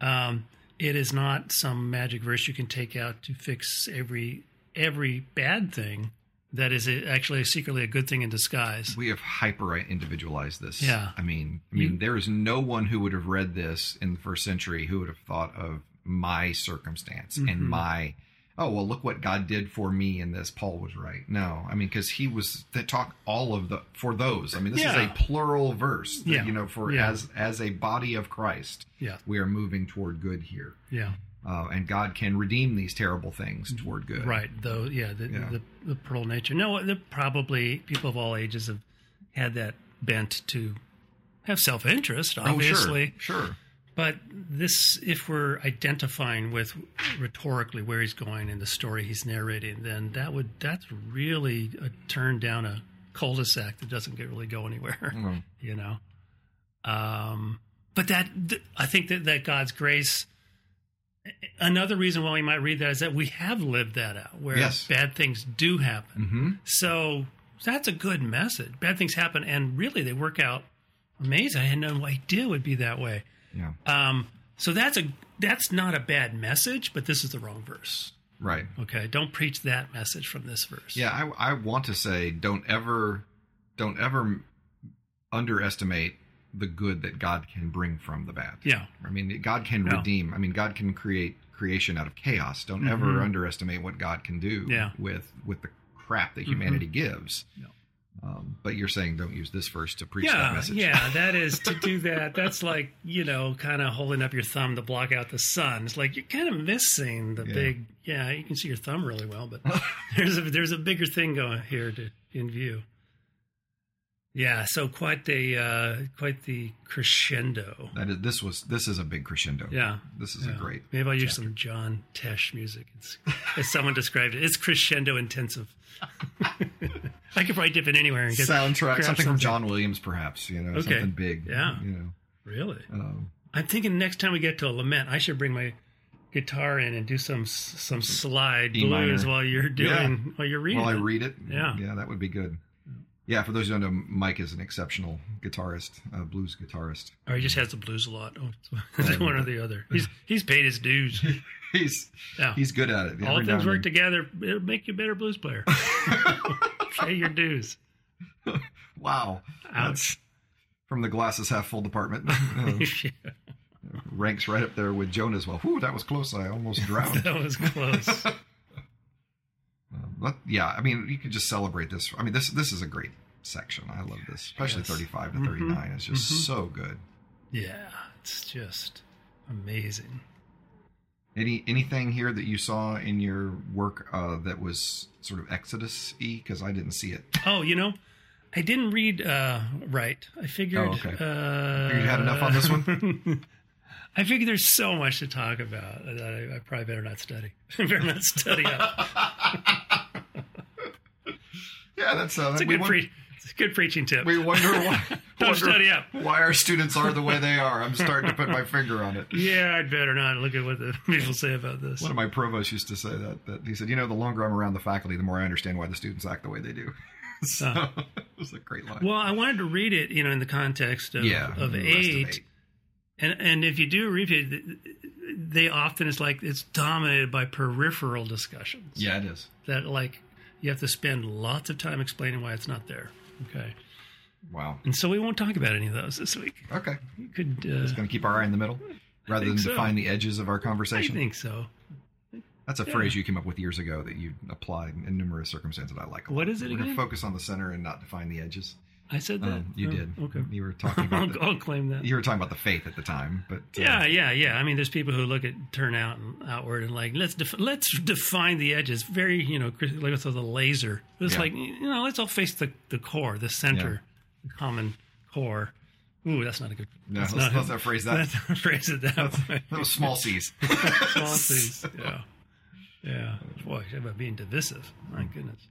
Um, it is not some magic verse you can take out to fix every every bad thing. That is actually secretly a good thing in disguise. We have hyper individualized this. Yeah. I mean, I mean, there is no one who would have read this in the first century who would have thought of my circumstance and Mm-hmm. my oh well look what god did for me in this paul was right no i mean because he was to talk all of the for those i mean this Yeah. is a plural verse that, Yeah. you know for Yeah. as as a body of christ Yeah. we are moving toward good here Yeah. uh, and god can redeem these terrible things toward good Right. Though, yeah, the, Yeah. the the pearl nature. No, the, probably people of all ages have had that bent to have self interest, obviously. oh sure sure But this, if we're identifying with rhetorically where he's going in the story he's narrating, then that would that's really a turn down a cul-de-sac that doesn't get really go anywhere. Mm. You know. Um, but that th- I think that that God's grace. Another reason why we might read that is that we have lived that out, where Yes. bad things do happen. hmm So that's a good message. Bad things happen, and really they work out amazing. I had no idea it would be that way. Yeah Um, so that's a that's not a bad message, but this is the wrong verse. right Okay, don't preach that message from this verse. Yeah, I, I want to say don't ever, don't ever underestimate the good that God can bring from the bad. yeah, I mean, God can No. redeem. I mean, God can create creation out of chaos. Don't ever Mhm. underestimate what God can do Yeah. with with the crap that humanity gives. Yeah. Um, but you're saying don't use this verse to preach that message. yeah. That is to do that. That's like you know, kind of holding up your thumb to block out the sun. It's like you're kind of missing the Yeah. big. Yeah, you can see your thumb really well, but there's a there's a bigger thing going here to in view. Yeah, so quite the uh, quite the crescendo. That is, this was this is a big crescendo. Yeah, This is yeah. a great. Maybe I'll use some John Tesh music. It's, as someone described it, it's crescendo intensive. I could probably dip it anywhere and get soundtrack, grab something from John Williams, perhaps. You know, Okay. something big. Yeah. You know. Really, Um, I'm thinking next time we get to a lament, I should bring my guitar in and do some some slide E minor. blues while you're doing Yeah. while you're reading. While I read it, Yeah. yeah, that would be good. Yeah, for those who don't know, Mike is an exceptional guitarist, uh, blues guitarist. or he just has the blues a lot. Oh, it's one or the other. He's he's paid his dues. He's Yeah. he's good at it. All things work together. It'll make you a better blues player. Pay your dues. Wow, that's from the glasses half full department. Uh, Yeah, ranks right up there with Jonah's. Well, whew, that was close. I almost drowned. that was close. Um, but yeah, I mean, you could just celebrate this. I mean, this this is a great section. I love this, especially Yes. Mm-hmm. 35 to 39. It's just so good. Yeah, it's just amazing. Any anything here that you saw in your work uh, that was sort of Exodus y? Because I didn't see it. Oh, you know, I didn't read uh, right. I figured. Oh, okay. uh, Figured you had enough on this one? I figured there's so much to talk about that I, I probably better not study. better not study up. Yeah, that's uh, It's a good, won- pre- good preaching tip. we wonder why. Don't wonder study up. Why our students are the way they are. I'm starting to put my finger on it. Yeah, I'd better not look at what the people say about this. One of my provosts used to say that. That he said, you know, the longer I'm around the faculty, the more I understand why the students act the way they do. so uh-huh. it was a great line. Well, I wanted to read it, you know, in the context of, yeah, of the rest eight, and and if you do read it, they often it's like it's dominated by peripheral discussions. Yeah, it is. that like you have to spend lots of time explaining why it's not there. Okay, Wow. and so we won't talk about any of those this week. Okay. You could, uh, Just going to keep our eye in the middle rather than so. define the edges of our conversation. I think so. That's a yeah. phrase you came up with years ago that you applied in numerous circumstances that I like. What is it We're again? focus on the center and not define the edges. I said that. Um, you Oh, did. Okay. You were talking about I'll, the, I'll claim that. you were talking about the faith at the time, but uh, Yeah, yeah, yeah. I mean, there's people who look at turnout and outward and like let's def- let's define the edges. Very, you know, like with the laser. It's Yeah. like you know, let's all face the the core, the center, the common core. Ooh, that's not a good. No, that's let's- not, let's phrase that. Let's not phrase it that way. that was small C's. Small C's. Yeah, yeah. Boy, about being divisive. My goodness.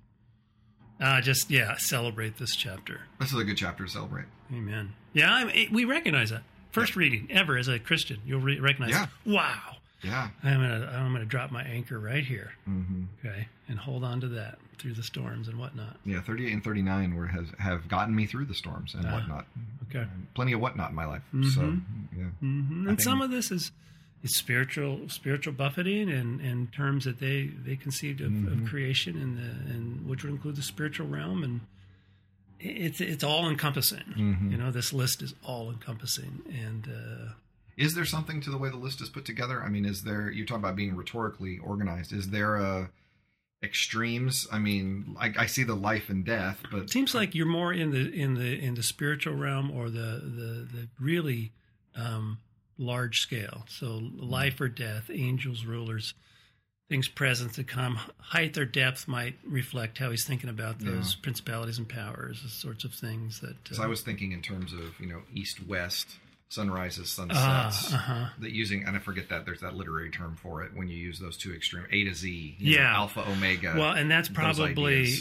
Uh, just yeah, celebrate this chapter. this is a good chapter to celebrate. Amen. Yeah, I mean, we recognize that. First reading ever as a Christian, you'll re- recognize. Yeah. Wow, Yeah. I'm gonna I'm gonna drop my anchor right here, hmm okay, and hold on to that through the storms and whatnot. Yeah, 38 and 39 were has have gotten me through the storms and Ah. whatnot. Okay, plenty of whatnot in my life. So, Mhm. yeah. hmm and some of this is is spiritual spiritual buffeting and and terms that they they conceived of, Mhm. of creation and the and which would include the spiritual realm and it's it's all encompassing. Mhm. You know, this list is all encompassing and. uh Is there something to the way the list is put together? I mean, is there? You talk about being rhetorically organized. Is there a extremes? I mean, I, I see the life and death, but It seems like you're more in the in the in the spiritual realm or the the the really um, large scale. So life or death, angels, rulers, things present to come. Height or depth might reflect how he's thinking about those principalities and powers, the sorts of things that. So I was thinking in terms of you know east west sunrises sunsets Ah, uh-huh. that using and I forget that there's that literary term for it when you use those two extreme A to Z you know, Yeah. alpha omega well, and that's probably.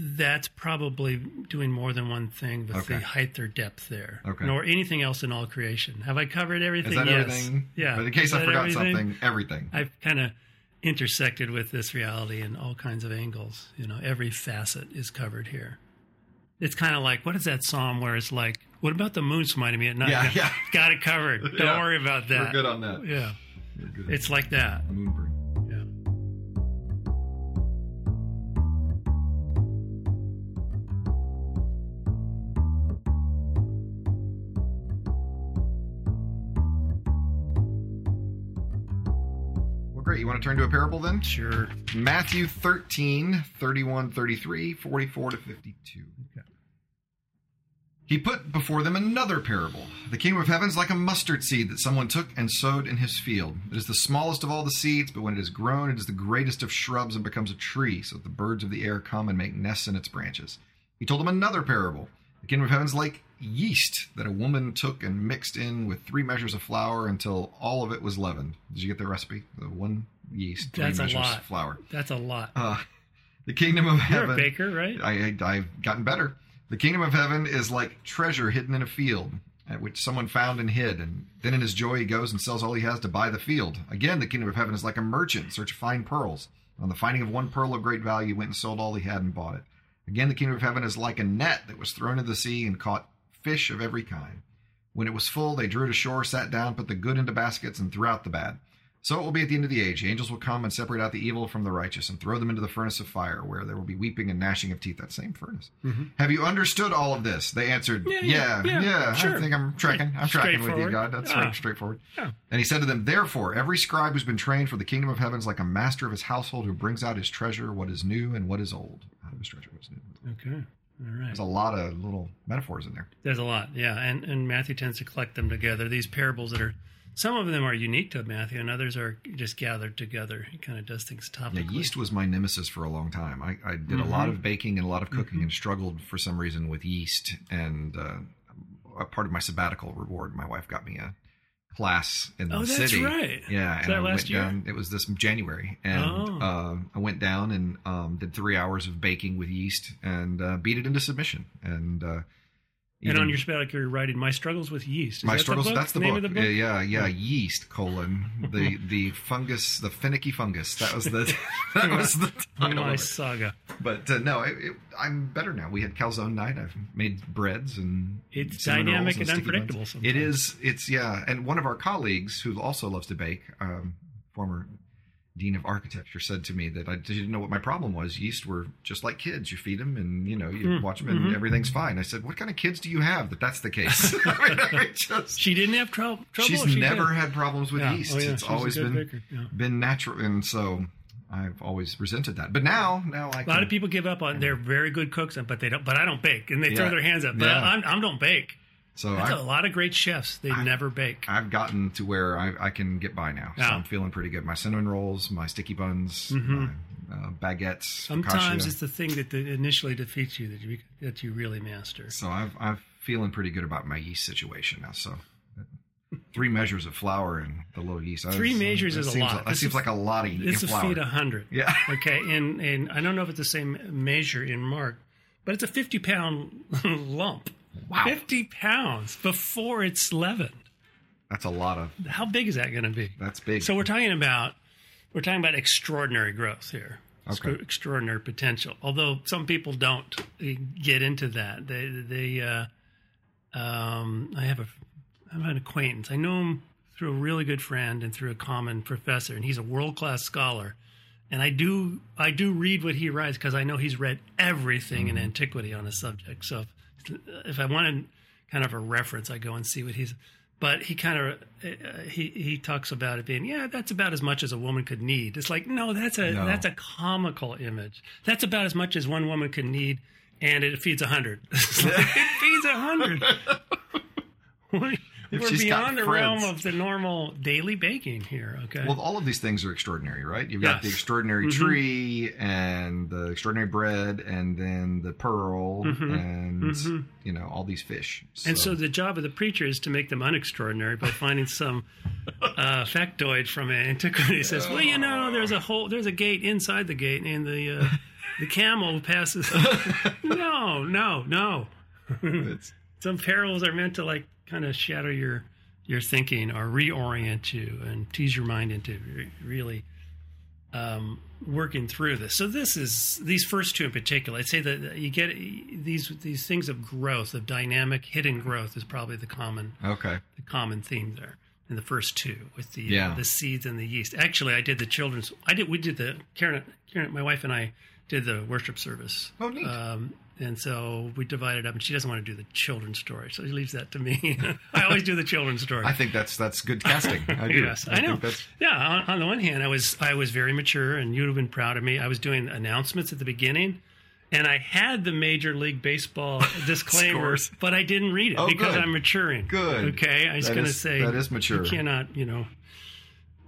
That's probably doing more than one thing with Okay. the height or depth there, Okay. nor anything else in all creation. Have I covered everything? is that yes. everything Yeah. but in case I forgot everything? something everything I've kind of intersected with this reality in all kinds of angles. You know, every facet is covered here. It's kind of like what is that psalm where it's like, "What about the moon smiting me at night?" Yeah, yeah. got it covered. Don't Yeah. worry about that. we're good on that Yeah, good. it's like that. Great you want to turn to a parable then Sure. Matthew 13, 31, 33, 44 to 52. Okay. He put before them another parable. The kingdom of heaven is like a mustard seed that someone took and sowed in his field. It is the smallest of all the seeds, but when it is grown, it is the greatest of shrubs and becomes a tree, so that the birds of the air come and make nests in its branches. He told them another parable. The kingdom of heaven is like yeast that a woman took and mixed in with three measures of flour until all of it was leavened. Did you get the recipe? The one yeast, three That's a measures lot. of flour. That's a lot. Uh, the kingdom of You're heaven. a baker, right? I, I, I've gotten better. The kingdom of heaven is like treasure hidden in a field, at which someone found and hid, and then in his joy he goes and sells all he has to buy the field. Again, the kingdom of heaven is like a merchant in search of fine pearls. On the finding of one pearl of great value, he went and sold all he had and bought it. Again, the kingdom of heaven is like a net that was thrown into the sea and caught fish of every kind. When it was full, they drew it ashore, sat down, put the good into baskets, and threw out the bad. So it will be at the end of the age. The angels will come and separate out the evil from the righteous and throw them into the furnace of fire, where there will be weeping and gnashing of teeth. That same furnace. Mm-hmm. Have you understood all of this? They answered, Yeah, Yeah, yeah, yeah. sure. I think I'm tracking. I'm tracking with you, God. That's right, straightforward. Yeah. And he said to them, Therefore, every scribe who's been trained for the kingdom of heaven is like a master of his household who brings out his treasure, what is new and what is old. Out of his treasure, what's new. Okay. Right. There's a lot of little metaphors in there. There's a lot, yeah, and and Matthew tends to collect them together. These parables that are, some of them are unique to Matthew, and others are just gathered together. He kind of does things Yeah, topically. yeast was my nemesis for a long time. I, I did a Mm-hmm. lot of baking and a lot of cooking and struggled for some reason with yeast. And uh, a part of my sabbatical reward, my wife got me a class in the Oh, that's city. right. Yeah, Was and that I last went year? down. It was this January, and Oh. uh, I went down and um, did three hours of baking with yeast and uh, beat it into submission. And uh, And on your sabbatical, you're writing "My Struggles with Yeast." Is my that struggles. The book? That's the Name book. Of the book? Yeah, yeah, yeah. Yeast colon the the fungus, the finicky fungus. That was the that was the title My saga. But uh, no, it, it, I'm better now. We had calzone night. I've made breads and It's dynamic rolls and unpredictable sometimes. It is. It's yeah. And one of our colleagues who also loves to bake, um, former dean of architecture, said to me that I didn't know what my problem was. Yeast were just like kids. You feed them, and you know you Hmm. watch them, and Mm-hmm. everything's fine. I said, "What kind of kids do you have that that's the case?" I mean, I mean, just, She didn't have trou- trouble. she's she never did? had problems with Yeah. yeast. Oh, yeah. It's She's always been. Yeah. been natural, and so I've always resented that. But now, now I A can, A lot of people give up on. They're very good cooks, but they don't. But I don't bake, and they throw their hands up. But Yeah. I'm, I don't bake. So That's I've, a lot of great chefs. They never bake. I've gotten to where I, I can get by now. So. I'm feeling pretty good. My cinnamon rolls, my sticky buns, my uh, baguettes. Mm-hmm. Sometimes focaccia. it's the thing that the, initially defeats you that you that you really master. so I've, I'm feeling pretty good about my yeast situation now. So three measures of flour and the little yeast. I Three was- measures that is a lot. That This seems is- like a lot of yeast. It's a flour. feed a hundred. Yeah. Okay, and and I don't know if it's the same measure in Mark, but it's a fifty pound lump. Wow. Fifty pounds before it's leavened. That's a lot of. How big is that going to be? That's big. So we're talking about we're talking about extraordinary growth here. Okay. Extraordinary potential. Although some people don't get into that. They they uh, um, I have a I have an acquaintance. I know him through a really good friend and through a common professor, and he's a world class scholar. And I do I do read what he writes because I know he's read everything in antiquity on a subject. So if I wanted kind of a reference, I go and see what he's. but he kind of uh, he he talks about it being yeah that's about as much as a woman could need it's like no that's a No. that's a comical image that's about as much as one woman could need and it feeds a hundred it feeds a hundred If we're beyond the realm of the normal daily baking here okay Well, all of these things are extraordinary, right? You've got the extraordinary Mhm. tree and the extraordinary bread, and then the pearl, Mhm. and Mhm. you know all these fish. And so the job of the preacher is to make them unextraordinary by finding some uh, factoid from antiquity. He says, "Well, you know, there's a whole, there's a gate inside the gate, and the uh, the camel passes." no, no, no. it's, Some parables are meant to like kind of shatter your your thinking or reorient you and tease your mind into re- really um, working through this. So this is these first two in particular. I'd say that you get these these things of growth, of dynamic hidden growth, is probably the common okay. the common theme there in the first two with the Yeah. uh, the seeds and the yeast. Actually, I did the children's. I did. We did the Karen. Karen, my wife and I did the worship service. Oh, neat. Um, and so we divided up, and she doesn't want to do the children's story, so she leaves that to me. I always do the children's story. I think that's that's good casting. I do. Yes, I, know. Yeah, on, on the one hand, I was I was very mature, and you'd have been proud of me. I was doing announcements at the beginning, and I had the Major League Baseball disclaimer, but I didn't read it Oh, because good. I'm maturing. Good. Okay, I was going to say that is mature. You cannot, you know,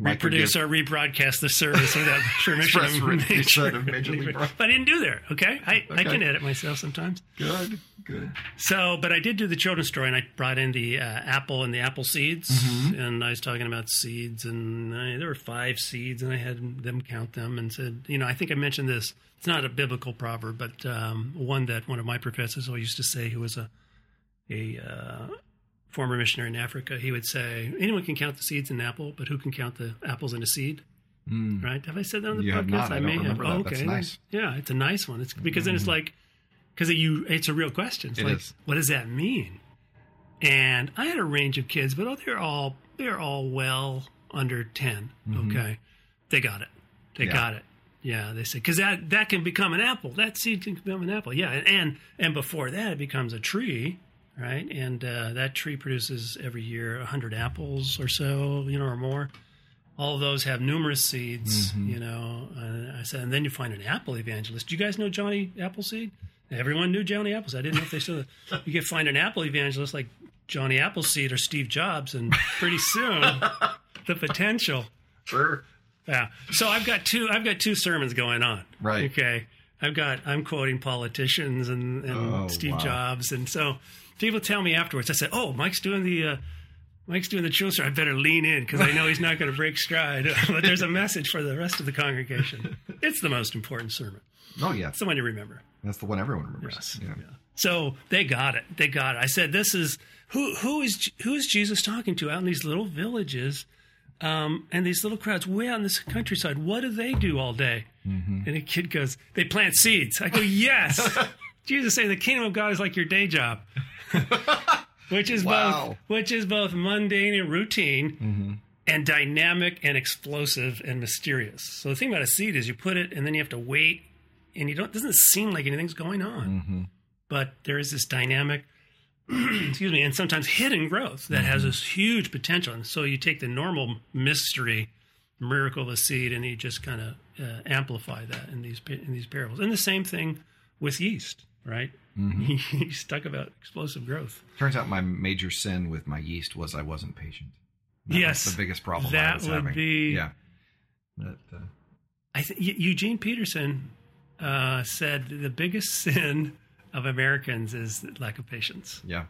reproduce or rebroadcast the service without permission of rendition of Major League. But I didn't do there. Okay, I, I can edit myself sometimes. Good. Good. So, but I did do the children's story, and I brought in the uh, apple and the apple seeds, Mm-hmm. and I was talking about seeds, and I, there were five seeds, and I had them count them, and said, you know, I think I mentioned this. It's not a biblical proverb, but um, one that one of my professors always used to say, who was a a uh, former missionary in Africa. He would say, anyone can count the seeds in an apple, but who can count the apples in a seed? Mm. Right? Have I said that on the You podcast? have not. I don't remember that. Oh, That's okay. nice. Mm-hmm. Yeah, it's a nice one. It's because then it's like because you it's a real question. It's It like, is. what does that mean? And I had a range of kids, but oh, they're all they're all well under 10 Okay, they got it. They Mm-hmm. Yeah. got it. Yeah, they say because that that can become an apple. That seed can become an apple. Yeah, and and, and before that, it becomes a tree, right? And uh, that tree produces every year hundred apples or so, you know, or more. All of those have numerous seeds, Mm-hmm. you know. And I said, and then you find an apple evangelist. Do you guys know Johnny Appleseed? Everyone knew Johnny Appleseed. I didn't know if they still. you get find an apple evangelist like Johnny Appleseed or Steve Jobs, and pretty soon the potential. Sure. Yeah. So I've got two. I've got two sermons going on. Right. Okay. I've got. I'm quoting politicians and, and Oh, Steve wow. Jobs, and so people tell me afterwards. I said, "Oh, Mike's doing the." Uh, Mike's doing the children. I better lean in because I know he's not going to break stride. but there's a message for the rest of the congregation. It's the most important sermon. Oh yeah. It's the one you remember. That's the one everyone remembers. Yes. Yeah. Yeah. So they got it. They got it. I said, "This is who who is who is Jesus talking to out in these little villages, um, and these little crowds way out in this countryside? What do they do all day?" Mm-hmm. And a kid goes, "They plant seeds." I go, "Yes." Jesus saying the kingdom of God is like your day job, which is Wow. both which is both mundane and routine. And dynamic and explosive and mysterious. So the thing about a seed is you put it and then you have to wait, and you don't. It doesn't seem like anything's going on Mm-hmm. but there is this dynamic excuse me and sometimes hidden growth that has this huge potential and so you take the normal mystery miracle of a seed and you just kind of uh, amplify that in these in these parables and the same thing with yeast right yeast stuck about explosive growth Turns out my major sin with my yeast was I wasn't patient. That was Yes, the biggest problem I that was would having. be- yeah. That, uh, I think Eugene Peterson uh, said the biggest sin of Americans is lack of patience. yeah.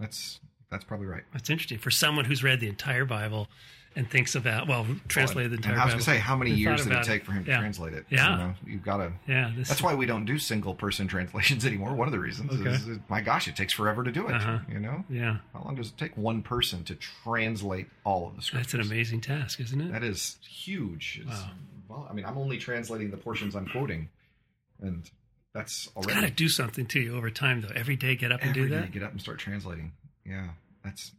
That's that's probably right. That's interesting for someone who's read the entire Bible and thinks about well, translated the And entire I was going to say, how many years did it take for him to Yeah. translate it? Yeah. You know, you've got to. Yeah, this That's why we don't do single person translations anymore. One of the reasons Okay. is, is, my gosh, it takes forever to do it. Uh-huh. You know, Yeah, how long does it take one person to translate all of the scriptures? that's an amazing task, isn't it? That is huge. It's, Wow. Well, I mean, I'm only translating the portions I'm quoting, and that's Got to do something to you over time, though. Every day, get up and do that. Get up and start translating. Yeah, that's.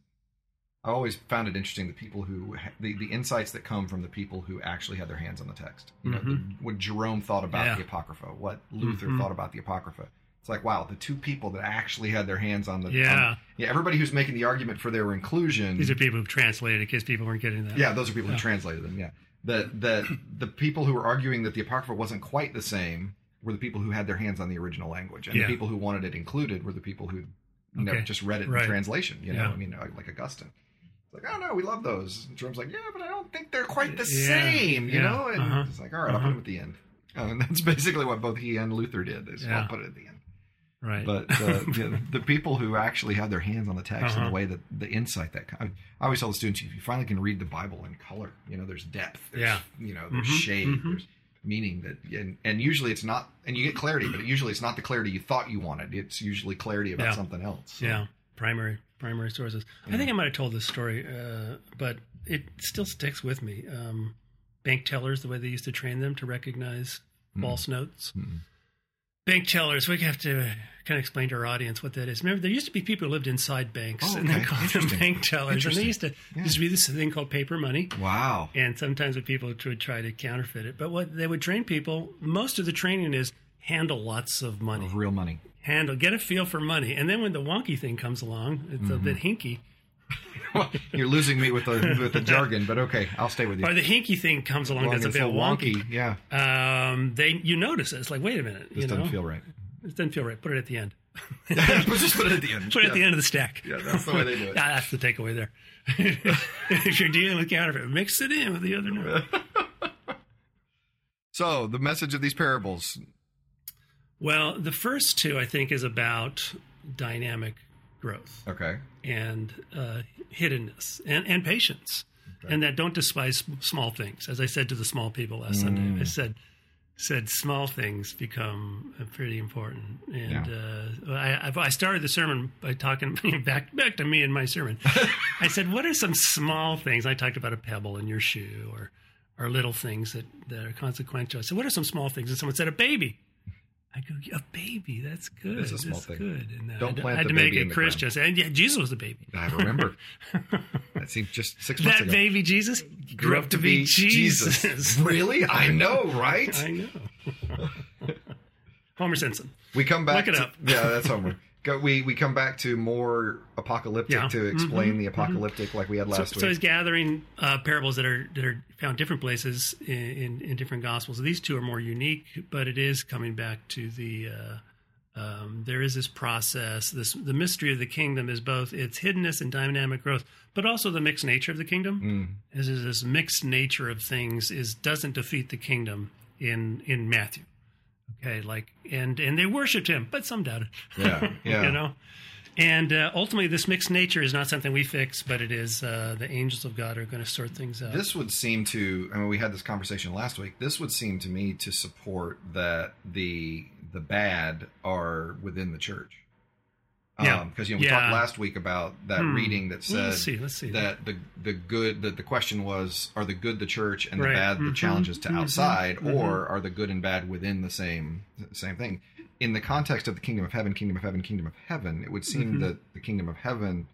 I always found it interesting the people who the the insights that come from the people who actually had their hands on the text. You know, the, what Jerome thought about Mm-hmm. Yeah. the Apocrypha, what Luther Mhm. thought about the Apocrypha. It's like wow, the two people that actually had their hands on the Yeah. on- yeah. Everybody who's making the argument for their inclusion. These are people who've translated because people weren't getting that. yeah, those are people who translated them. Yeah, that that the people who were arguing that the apocrypha wasn't quite the same were the people who had their hands on the original language, and Yeah. the people who wanted it included were the people who Okay. just read it Right. in translation. You know, Yeah. I mean, like Augustine. It's like, oh no, we love those. And Jerome's like, yeah, but I don't think they're quite the Yeah. same. You know, and Uh-huh. it's like, all right, I'll put Uh-huh. them at the end. And that's basically what both he and Luther did. They just. I'll put it at the end. Right. But uh, the, the people who actually have their hands on the text and Uh-huh. the way that the insight that I, I always tell the students, if you finally can read the Bible in color, you know, there's depth, there's, Yeah. you know, there's Mhm, shade, mhm. there's meaning that, and, and usually it's not, and you get clarity, but usually it's not the clarity you thought you wanted. It's usually clarity about Yeah. something else. Yeah. Primary primary sources. I think I might have told this story, uh, but it still sticks with me. Um, bank tellers, the way they used to train them to recognize Mm. false notes. Mm. Bank tellers, we have to kind of explain to our audience what that is. Remember, there used to be people who lived inside banks, Oh, and they called them bank tellers. And they used to Yeah. used to be this thing called paper money. Wow. and sometimes the people would try to counterfeit it. But what they would train people, most of the training is handle lots of money, Of real money. handle, get a feel for money, and then when the wonky thing comes along, it's a bit Mm-hmm. hinky. You're losing me with the with the jargon, but okay, I'll stay with you. Or the hinky thing comes along Long that's a bit so wonky. Yeah, Um, they you notice it. It's like, wait a minute, this you doesn't feel right. it doesn't feel right. Put it at the end. Just put it at the end. Put it yeah. at the end of the stack. Yeah, that's the way they do it. Ah, that's the takeaway there. if you're dealing with counterfeit, mix it in with the other note. So the message of these parables. Well, the first two I think is about dynamic growth. Okay. and uh, hiddenness and, and patience, and that don't despise small things. As I said to the small people last Sunday, I said said small things become uh, pretty important. And uh, I, I started the sermon by talking back back to me and my sermon. I said, "What are some small things?" I talked about a pebble in your shoe, or or little things that that are consequential. I said, "What are some small things?" And someone said, "A baby." I go, a baby. That's good. It's a small That's thing. good. And uh, Don't plant I had to make it Christian. Said, yeah, Jesus was a baby. I remember. that seemed just six months That ago. baby Jesus grew up to be Jesus. really? I know, right? I know. Homer Simpson. We come back. Look it to, up. Yeah, that's Homer. We we come back to more apocalyptic Yeah. to explain the apocalyptic like we had So, week. so he's gathering uh, parables that are that are found different places in, in, in different gospels. These two are more unique, but it is coming back to the. Uh, um, there is this process. This the mystery of the kingdom is both its hiddenness and dynamic growth, but also the mixed nature of the kingdom. Mm. Is is this mixed nature of things is doesn't defeat the kingdom in in Matthew. Okay, like and and they worshipped him, but some doubted. Yeah, yeah. you know. And uh, ultimately, this mixed nature is not something we fix, but it is uh, the angels of God are going to sort things out. This would seem to. I mean, we had this conversation last week. This would seem to me to support that the the bad are within the church. Yeah. because you know we Yeah. talked last week about that Hmm. reading that said Let's see, let's see. that the the good that the question was are the good the church and Right. the bad the Mhm. challenges to Mhm. outside Mhm. or are the good and bad within the same same thing in the context of the kingdom of heaven kingdom of heaven kingdom of heaven it would seem Mhm. that the kingdom of heaven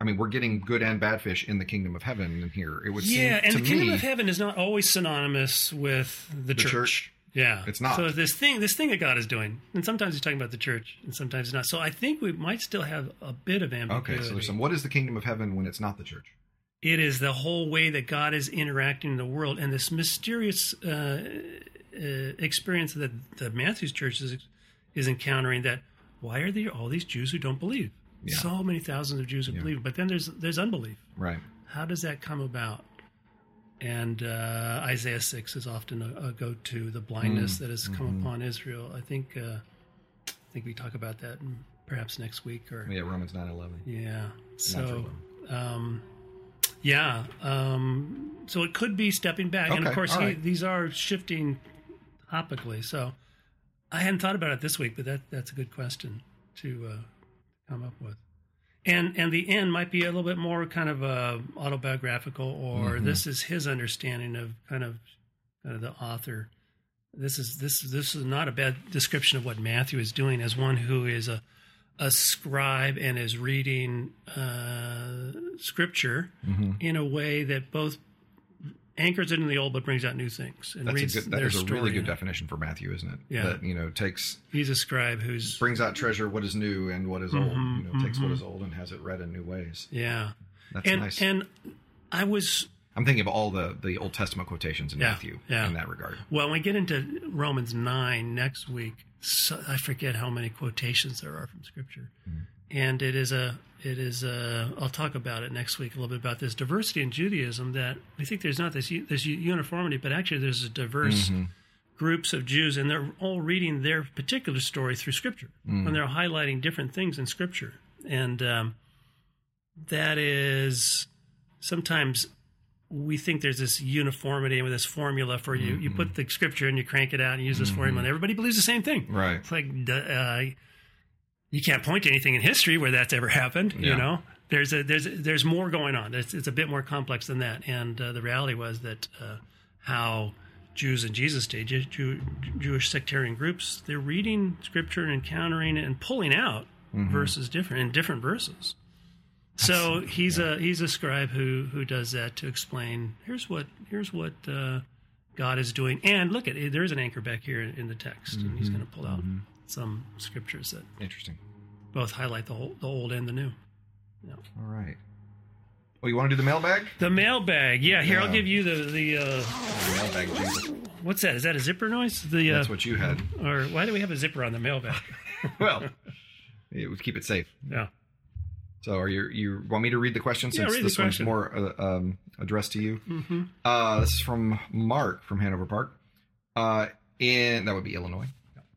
I mean, we're getting good and bad fish in the kingdom of heaven in here. It would yeah, seem and the kingdom of heaven is not always synonymous with the, church. church? Yeah, It's not. So this thing, this thing that God is doing, and sometimes he's talking about the church, and sometimes not. So I think we might still have a bit of ambiguity. Okay, so there's some. What is the kingdom of heaven when it's not the church? it is the whole way that God is interacting in the world, and this mysterious uh, uh, experience that the Matthew's church is, is encountering. That why are there all these Jews who don't believe? Yeah. So many thousands of Jews who believe, but then there's there's unbelief. Right. How does that come about? And uh, Isaiah six is often a, a go-to. The blindness that has come upon Israel. I think uh, I think we talk about that perhaps next week or Yeah, Romans nine eleven. yeah. So, um, yeah. Um, so it could be stepping back, and of course he, right. these are shifting topically. So I hadn't thought about it this week, but that that's a good question to uh, come up with. And and the end might be a little bit more kind of uh, autobiographical, or Mm-hmm. this is his understanding of kind of kind of the author. This is this this is not a bad description of what Matthew is doing as one who is a a scribe and is reading uh, scripture Mm-hmm. in a way that both anchors it in the old but brings out new things and That's a reads good. That their is a really good in it. definition for Matthew, isn't it? Yeah. That you know takes He's a scribe who's brings out treasure what is new and what is old. Mhm, You know, takes what mhm. is old and has it read in new ways. yeah. That's and nice. and I was I'm thinking of all the the Old Testament quotations in Yeah, Matthew yeah. in that regard. well, when we get into Romans nine next week, so, I forget how many quotations there are from Scripture, Mm-hmm. And it is a it is a. I'll talk about it next week a little bit about this diversity in Judaism that we think there's not this this uniformity, but actually there's a diverse Mm-hmm. groups of Jews, and they're all reading their particular story through Scripture, Mm. and they're highlighting different things in Scripture, and um, that is sometimes we think there's this uniformity with this formula for you. You put the Scripture and you crank it out and use this formula, and everybody believes the same thing. Right. It's like uh, you can't point to anything in history where that's ever happened. You know, there's a, there's there's more going on. It's, it's a bit more complex than that. And uh, the reality was that uh, how Jews in Jesus' day, Jew, Jew, Jewish sectarian groups, they're reading scripture and encountering it and pulling out verses different in different verses. So he's a he's a scribe who who does that to explain. Here's what here's what uh, God is doing. And look at there is an anchor back here in the text, and he's going to pull out some scriptures that Interesting. both highlight the whole, the old and the new. All right. Oh, you want to do the mailbag? The mailbag, yeah. Here, I'll give you the the uh, The mailbag what's that? Is that a zipper noise? The uh, That's what you had. or why do we have a zipper on the mailbag? well, it would keep it safe. yeah. So, are you you want me to read the question Yeah, since this one's question. more uh, um, addressed to you? hmm Uh, this is from Mark from Hanover Park. Uh, in that would be Illinois.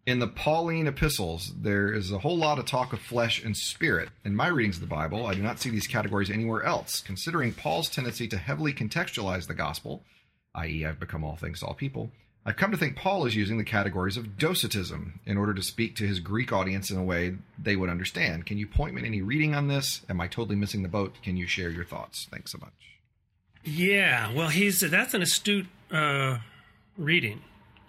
In the Pauline epistles, there is a whole lot of talk of flesh and spirit. In my readings of the Bible, I do not see these categories anywhere else. Considering Paul's tendency to heavily contextualize the gospel, i.e., I've become all things to all people, I've come to think Paul is using the categories of docetism in order to speak to his Greek audience in a way they would understand. Can you point me to any reading on this? Am I totally missing the boat? Can you share your thoughts? Thanks so much. Yeah, well, he's that's an astute uh, reading.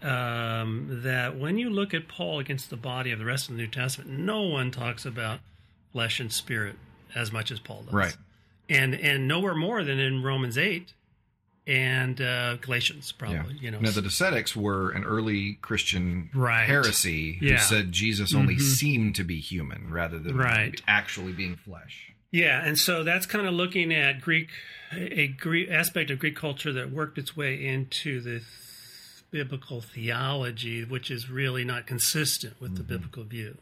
Um, that when you look at Paul against the body of the rest of the New Testament, no one talks about flesh and spirit as much as Paul does. Right. and and nowhere more than in Romans eight and uh, Galatians, probably. You know, Now, the Docetics were an early Christian Right. heresy who Yeah. Mm-hmm. said Jesus only seemed to be human rather than Right. actually being flesh. Yeah, and so that's kind of looking at Greek, a Greek aspect of Greek culture that worked its way into the th- biblical theology, which is really not consistent with the biblical view.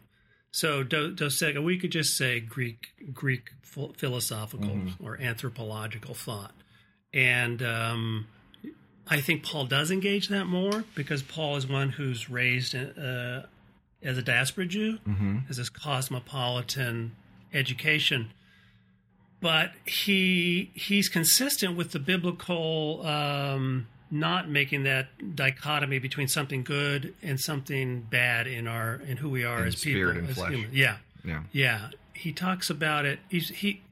So, do, we could just say Greek, Greek ph- philosophical or anthropological thought, and um, I think Paul does engage that more because Paul is one who's raised uh, as a diaspora Jew, as this cosmopolitan education. But he he's consistent with the biblical um, not making that dichotomy between something good and something bad in our in who we are as people and as flesh. humans. Yeah, Yeah. yeah. He talks about it. He's he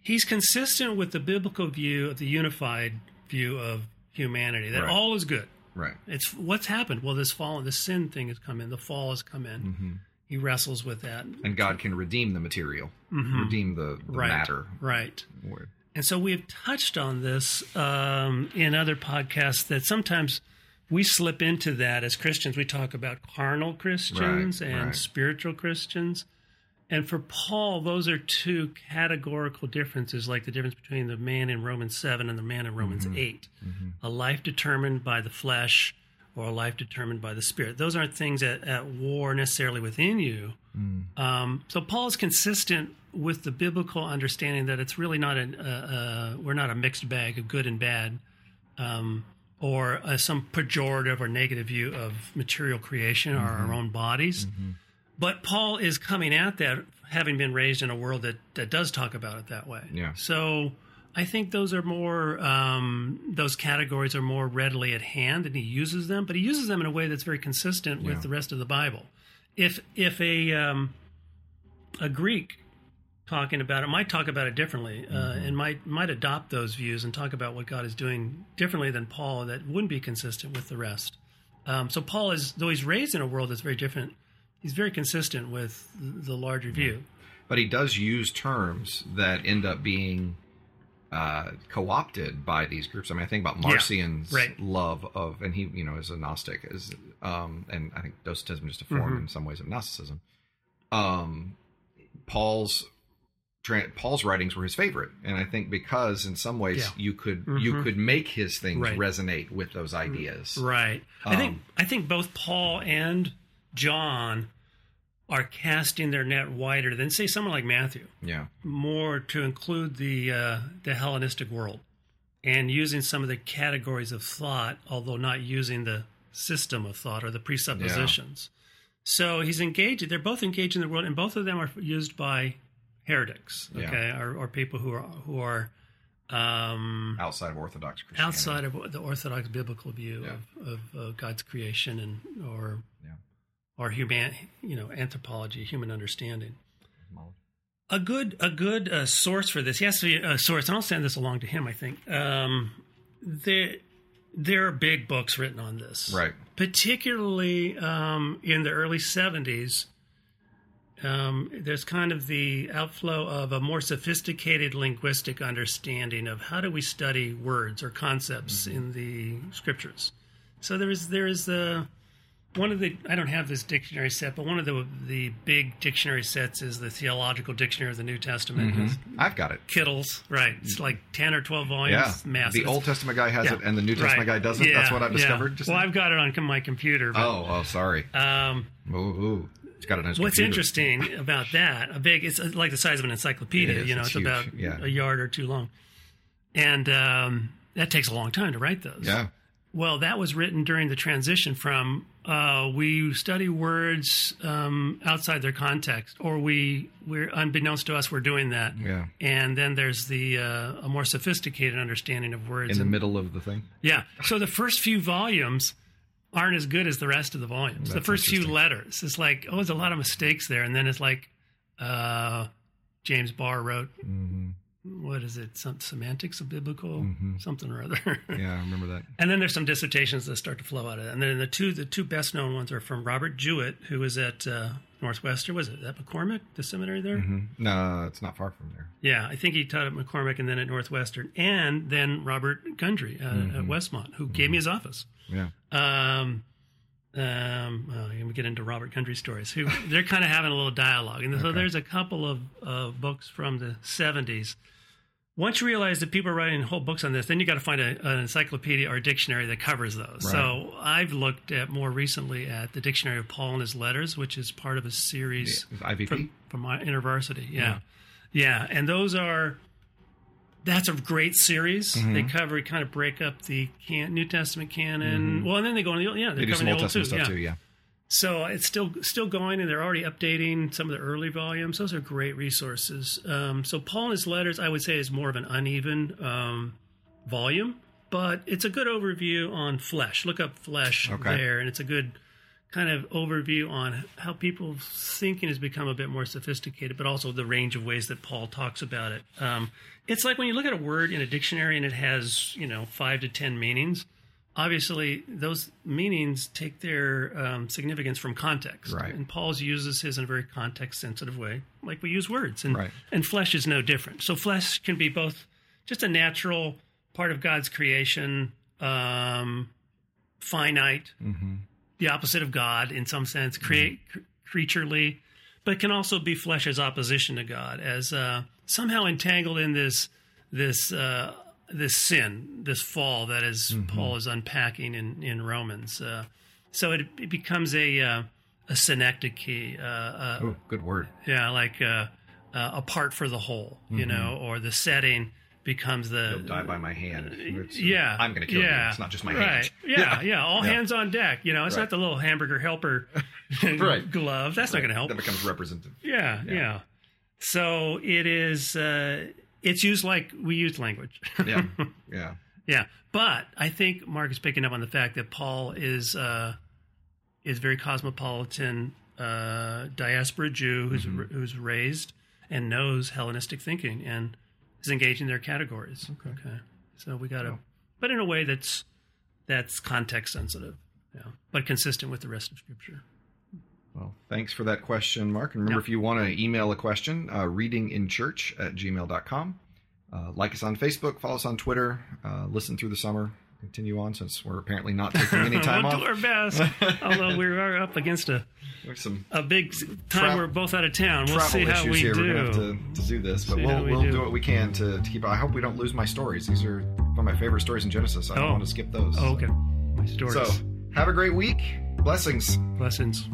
he's consistent with the biblical view of the unified view of humanity that Right. all is good. Right. It's what's happened. Well, this fall, the sin thing has come in. The fall has come in. Mm-hmm. He wrestles with that. And God can redeem the material, redeem the, the Mm-hmm. right. matter. Right. Word. And so we've touched on this um, in other podcasts that sometimes we slip into that as Christians. We talk about carnal Christians Right, and right. spiritual Christians. And for Paul, those are two categorical differences, like the difference between the man in Romans 7 and the man in Romans Mm-hmm. 8. A life determined by the flesh or a life determined by the spirit. Those aren't things at, at war necessarily within you. Um, so Paul is consistent with the biblical understanding that it's really not an uh, uh, we're not a mixed bag of good and bad, um, or uh, some pejorative or negative view of material creation or our own bodies. But Paul is coming at that having been raised in a world that that does talk about it that way. Yeah. So. I think those are more; um, those categories are more readily at hand, and he uses them. But he uses them in a way that's very consistent with the rest of the Bible. If if a um, a Greek talking about it might talk about it differently uh, and might might adopt those views and talk about what God is doing differently than Paul that wouldn't be consistent with the rest. Um, so Paul is though he's raised in a world that's very different. He's very consistent with the larger view. But he does use terms that end up being uh, co-opted by these groups. I mean, I think about Yeah, Marcion's right. love of, and he, you know, is a Gnostic, is, um, and I think Docetism is just a form Mhm. in some ways of Gnosticism. Um, Paul's Paul's writings were his favorite, and I think because in some ways Yeah. you could you Mhm. could make his things Right. resonate with those ideas. Right. I think Um, I think both Paul and John are casting their net wider than say someone like Matthew, Yeah, more to include the uh, the Hellenistic world, and using some of the categories of thought, although not using the system of thought or the presuppositions. So he's engaged. They're both engaged in the world, and both of them are used by heretics, Yeah. okay, or, or people who are who are um, outside of Orthodox Christianity. outside of the orthodox biblical view Yeah. of, of uh, God's creation and or Yeah. or human you know anthropology, human understanding. A good a good uh, source for this, he has to be a source, and I'll send this along to him. I think um, there there are big books written on this, Right. Particularly um, in the early seventies. Um, there's kind of the outflow of a more sophisticated linguistic understanding of how do we study words or concepts in the scriptures. So there is there is the one of the I don't have this dictionary set, but one of the the big dictionary sets is the Theological Dictionary of the New Testament. It's I've got it. Kittel's, right? It's like ten or twelve volumes. Yeah, massive. the Old Testament guy has Yeah. it, and the New Testament Right. guy doesn't. Yeah, That's what I've yeah. discovered. Just well, now. I've got it on my computer. But, oh, oh, sorry. um, Ooh, ooh. It's got a nice. What's computer. interesting about that, a big, it's like the size of an encyclopedia. Is. You know, It's it's, about Yeah. a yard or two long, and um, that takes a long time to write those. Yeah, Well, that was written during the transition from uh, we study words um, outside their context, or we we're unbeknownst to us we're doing that. yeah. And then there's the uh, a more sophisticated understanding of words. In the and- middle of the thing. yeah. So the first few volumes aren't as good as the rest of the volumes. the first few letters, it's like, oh, there's a lot of mistakes there. And then it's like, uh, James Barr wrote, hmm what is it? Some semantics of biblical Mhm. something or other. Yeah, I remember that. and then there's some dissertations that start to flow out of it. And then the two, the two best known ones are from Robert Jewett, who was at uh, Northwestern. Was it that McCormick, the seminary there? hmm No, it's not far from there. Yeah, I think he taught at McCormick and then at Northwestern, and then Robert Gundry uh, Mm-hmm. at Westmont, who gave me his office. Yeah. um, um, well, gonna get into Robert Gundry stories. Who they're kind of having a little dialogue, and so Okay. there's a couple of uh, books from the 70s. Once you realize that people are writing whole books on this, then you got to find a, an encyclopedia or a dictionary that covers those. So I've looked at more recently at the Dictionary of Paul and his letters, which is part of a series from from my university. Yeah. yeah, and those are that's a great series. Mm-hmm. They cover kind of break up the can, New Testament canon. Well, and then they go on the yeah Mm-hmm. They they do some the Old old Testament too. stuff yeah. too. Yeah. So it's still still going, and they're already updating some of the early volumes. Those are great resources. Um, so Paul and his letters, I would say, is more of an uneven um, volume, but it's a good overview on flesh. Look up flesh Okay. there, and it's a good kind of overview on how people's thinking has become a bit more sophisticated, but also the range of ways that Paul talks about it. Um, it's like when you look at a word in a dictionary and it has you know five to ten meanings obviously those meanings take their um, significance from context. Right. and paul's uses his in a very context sensitive way like we use words. And Right. and flesh is no different. So flesh can be both just a natural part of god's creation um, finite hmm the opposite of god in some sense create cr- creaturely but can also be flesh as opposition to god as uh, somehow entangled in this this uh, this sin this fall that is paul is unpacking in in romans uh, so it, it becomes a uh, a synecdoche uh, uh, Oh, good word. yeah like uh, uh, a part for the whole you know or the setting becomes the He'll die by my hand. It's- yeah, I'm going to kill yeah, you. It's not just my right. hand. Yeah, yeah, all Yeah. hands on deck. You know, it's Right. not the little hamburger helper Right. glove. That's not going to help. That becomes representative. Yeah, yeah, So it is. Uh, it's used like we use language. Yeah. Yeah. yeah. But I think Mark is picking up on the fact that Paul is uh, is very cosmopolitan, uh, diaspora Jew who's Mm-hmm. who's raised and knows Hellenistic thinking and is engaged in their categories. Okay. So we got to, but in a way that's that's context sensitive, yeah, but consistent with the rest of Scripture. Well, thanks for that question, Mark. And remember, Yeah. if you want to email a question, uh, readinginchurch at gmail.com. Uh, like us on Facebook, follow us on Twitter, uh, listen through the summer, continue on since we're apparently not taking any time we'll off. do our best. Although we are up against a, some a big time Tra- we're both out of town. We'll see how issues we here. do. We're gonna have to, to do this, but See we'll we we'll do. do. what we can to, to keep. I hope we don't lose my stories. These are some of my favorite stories in Genesis. I don't Oh. want to skip those. Oh, okay. My stories. So have a great week. Blessings. Blessings.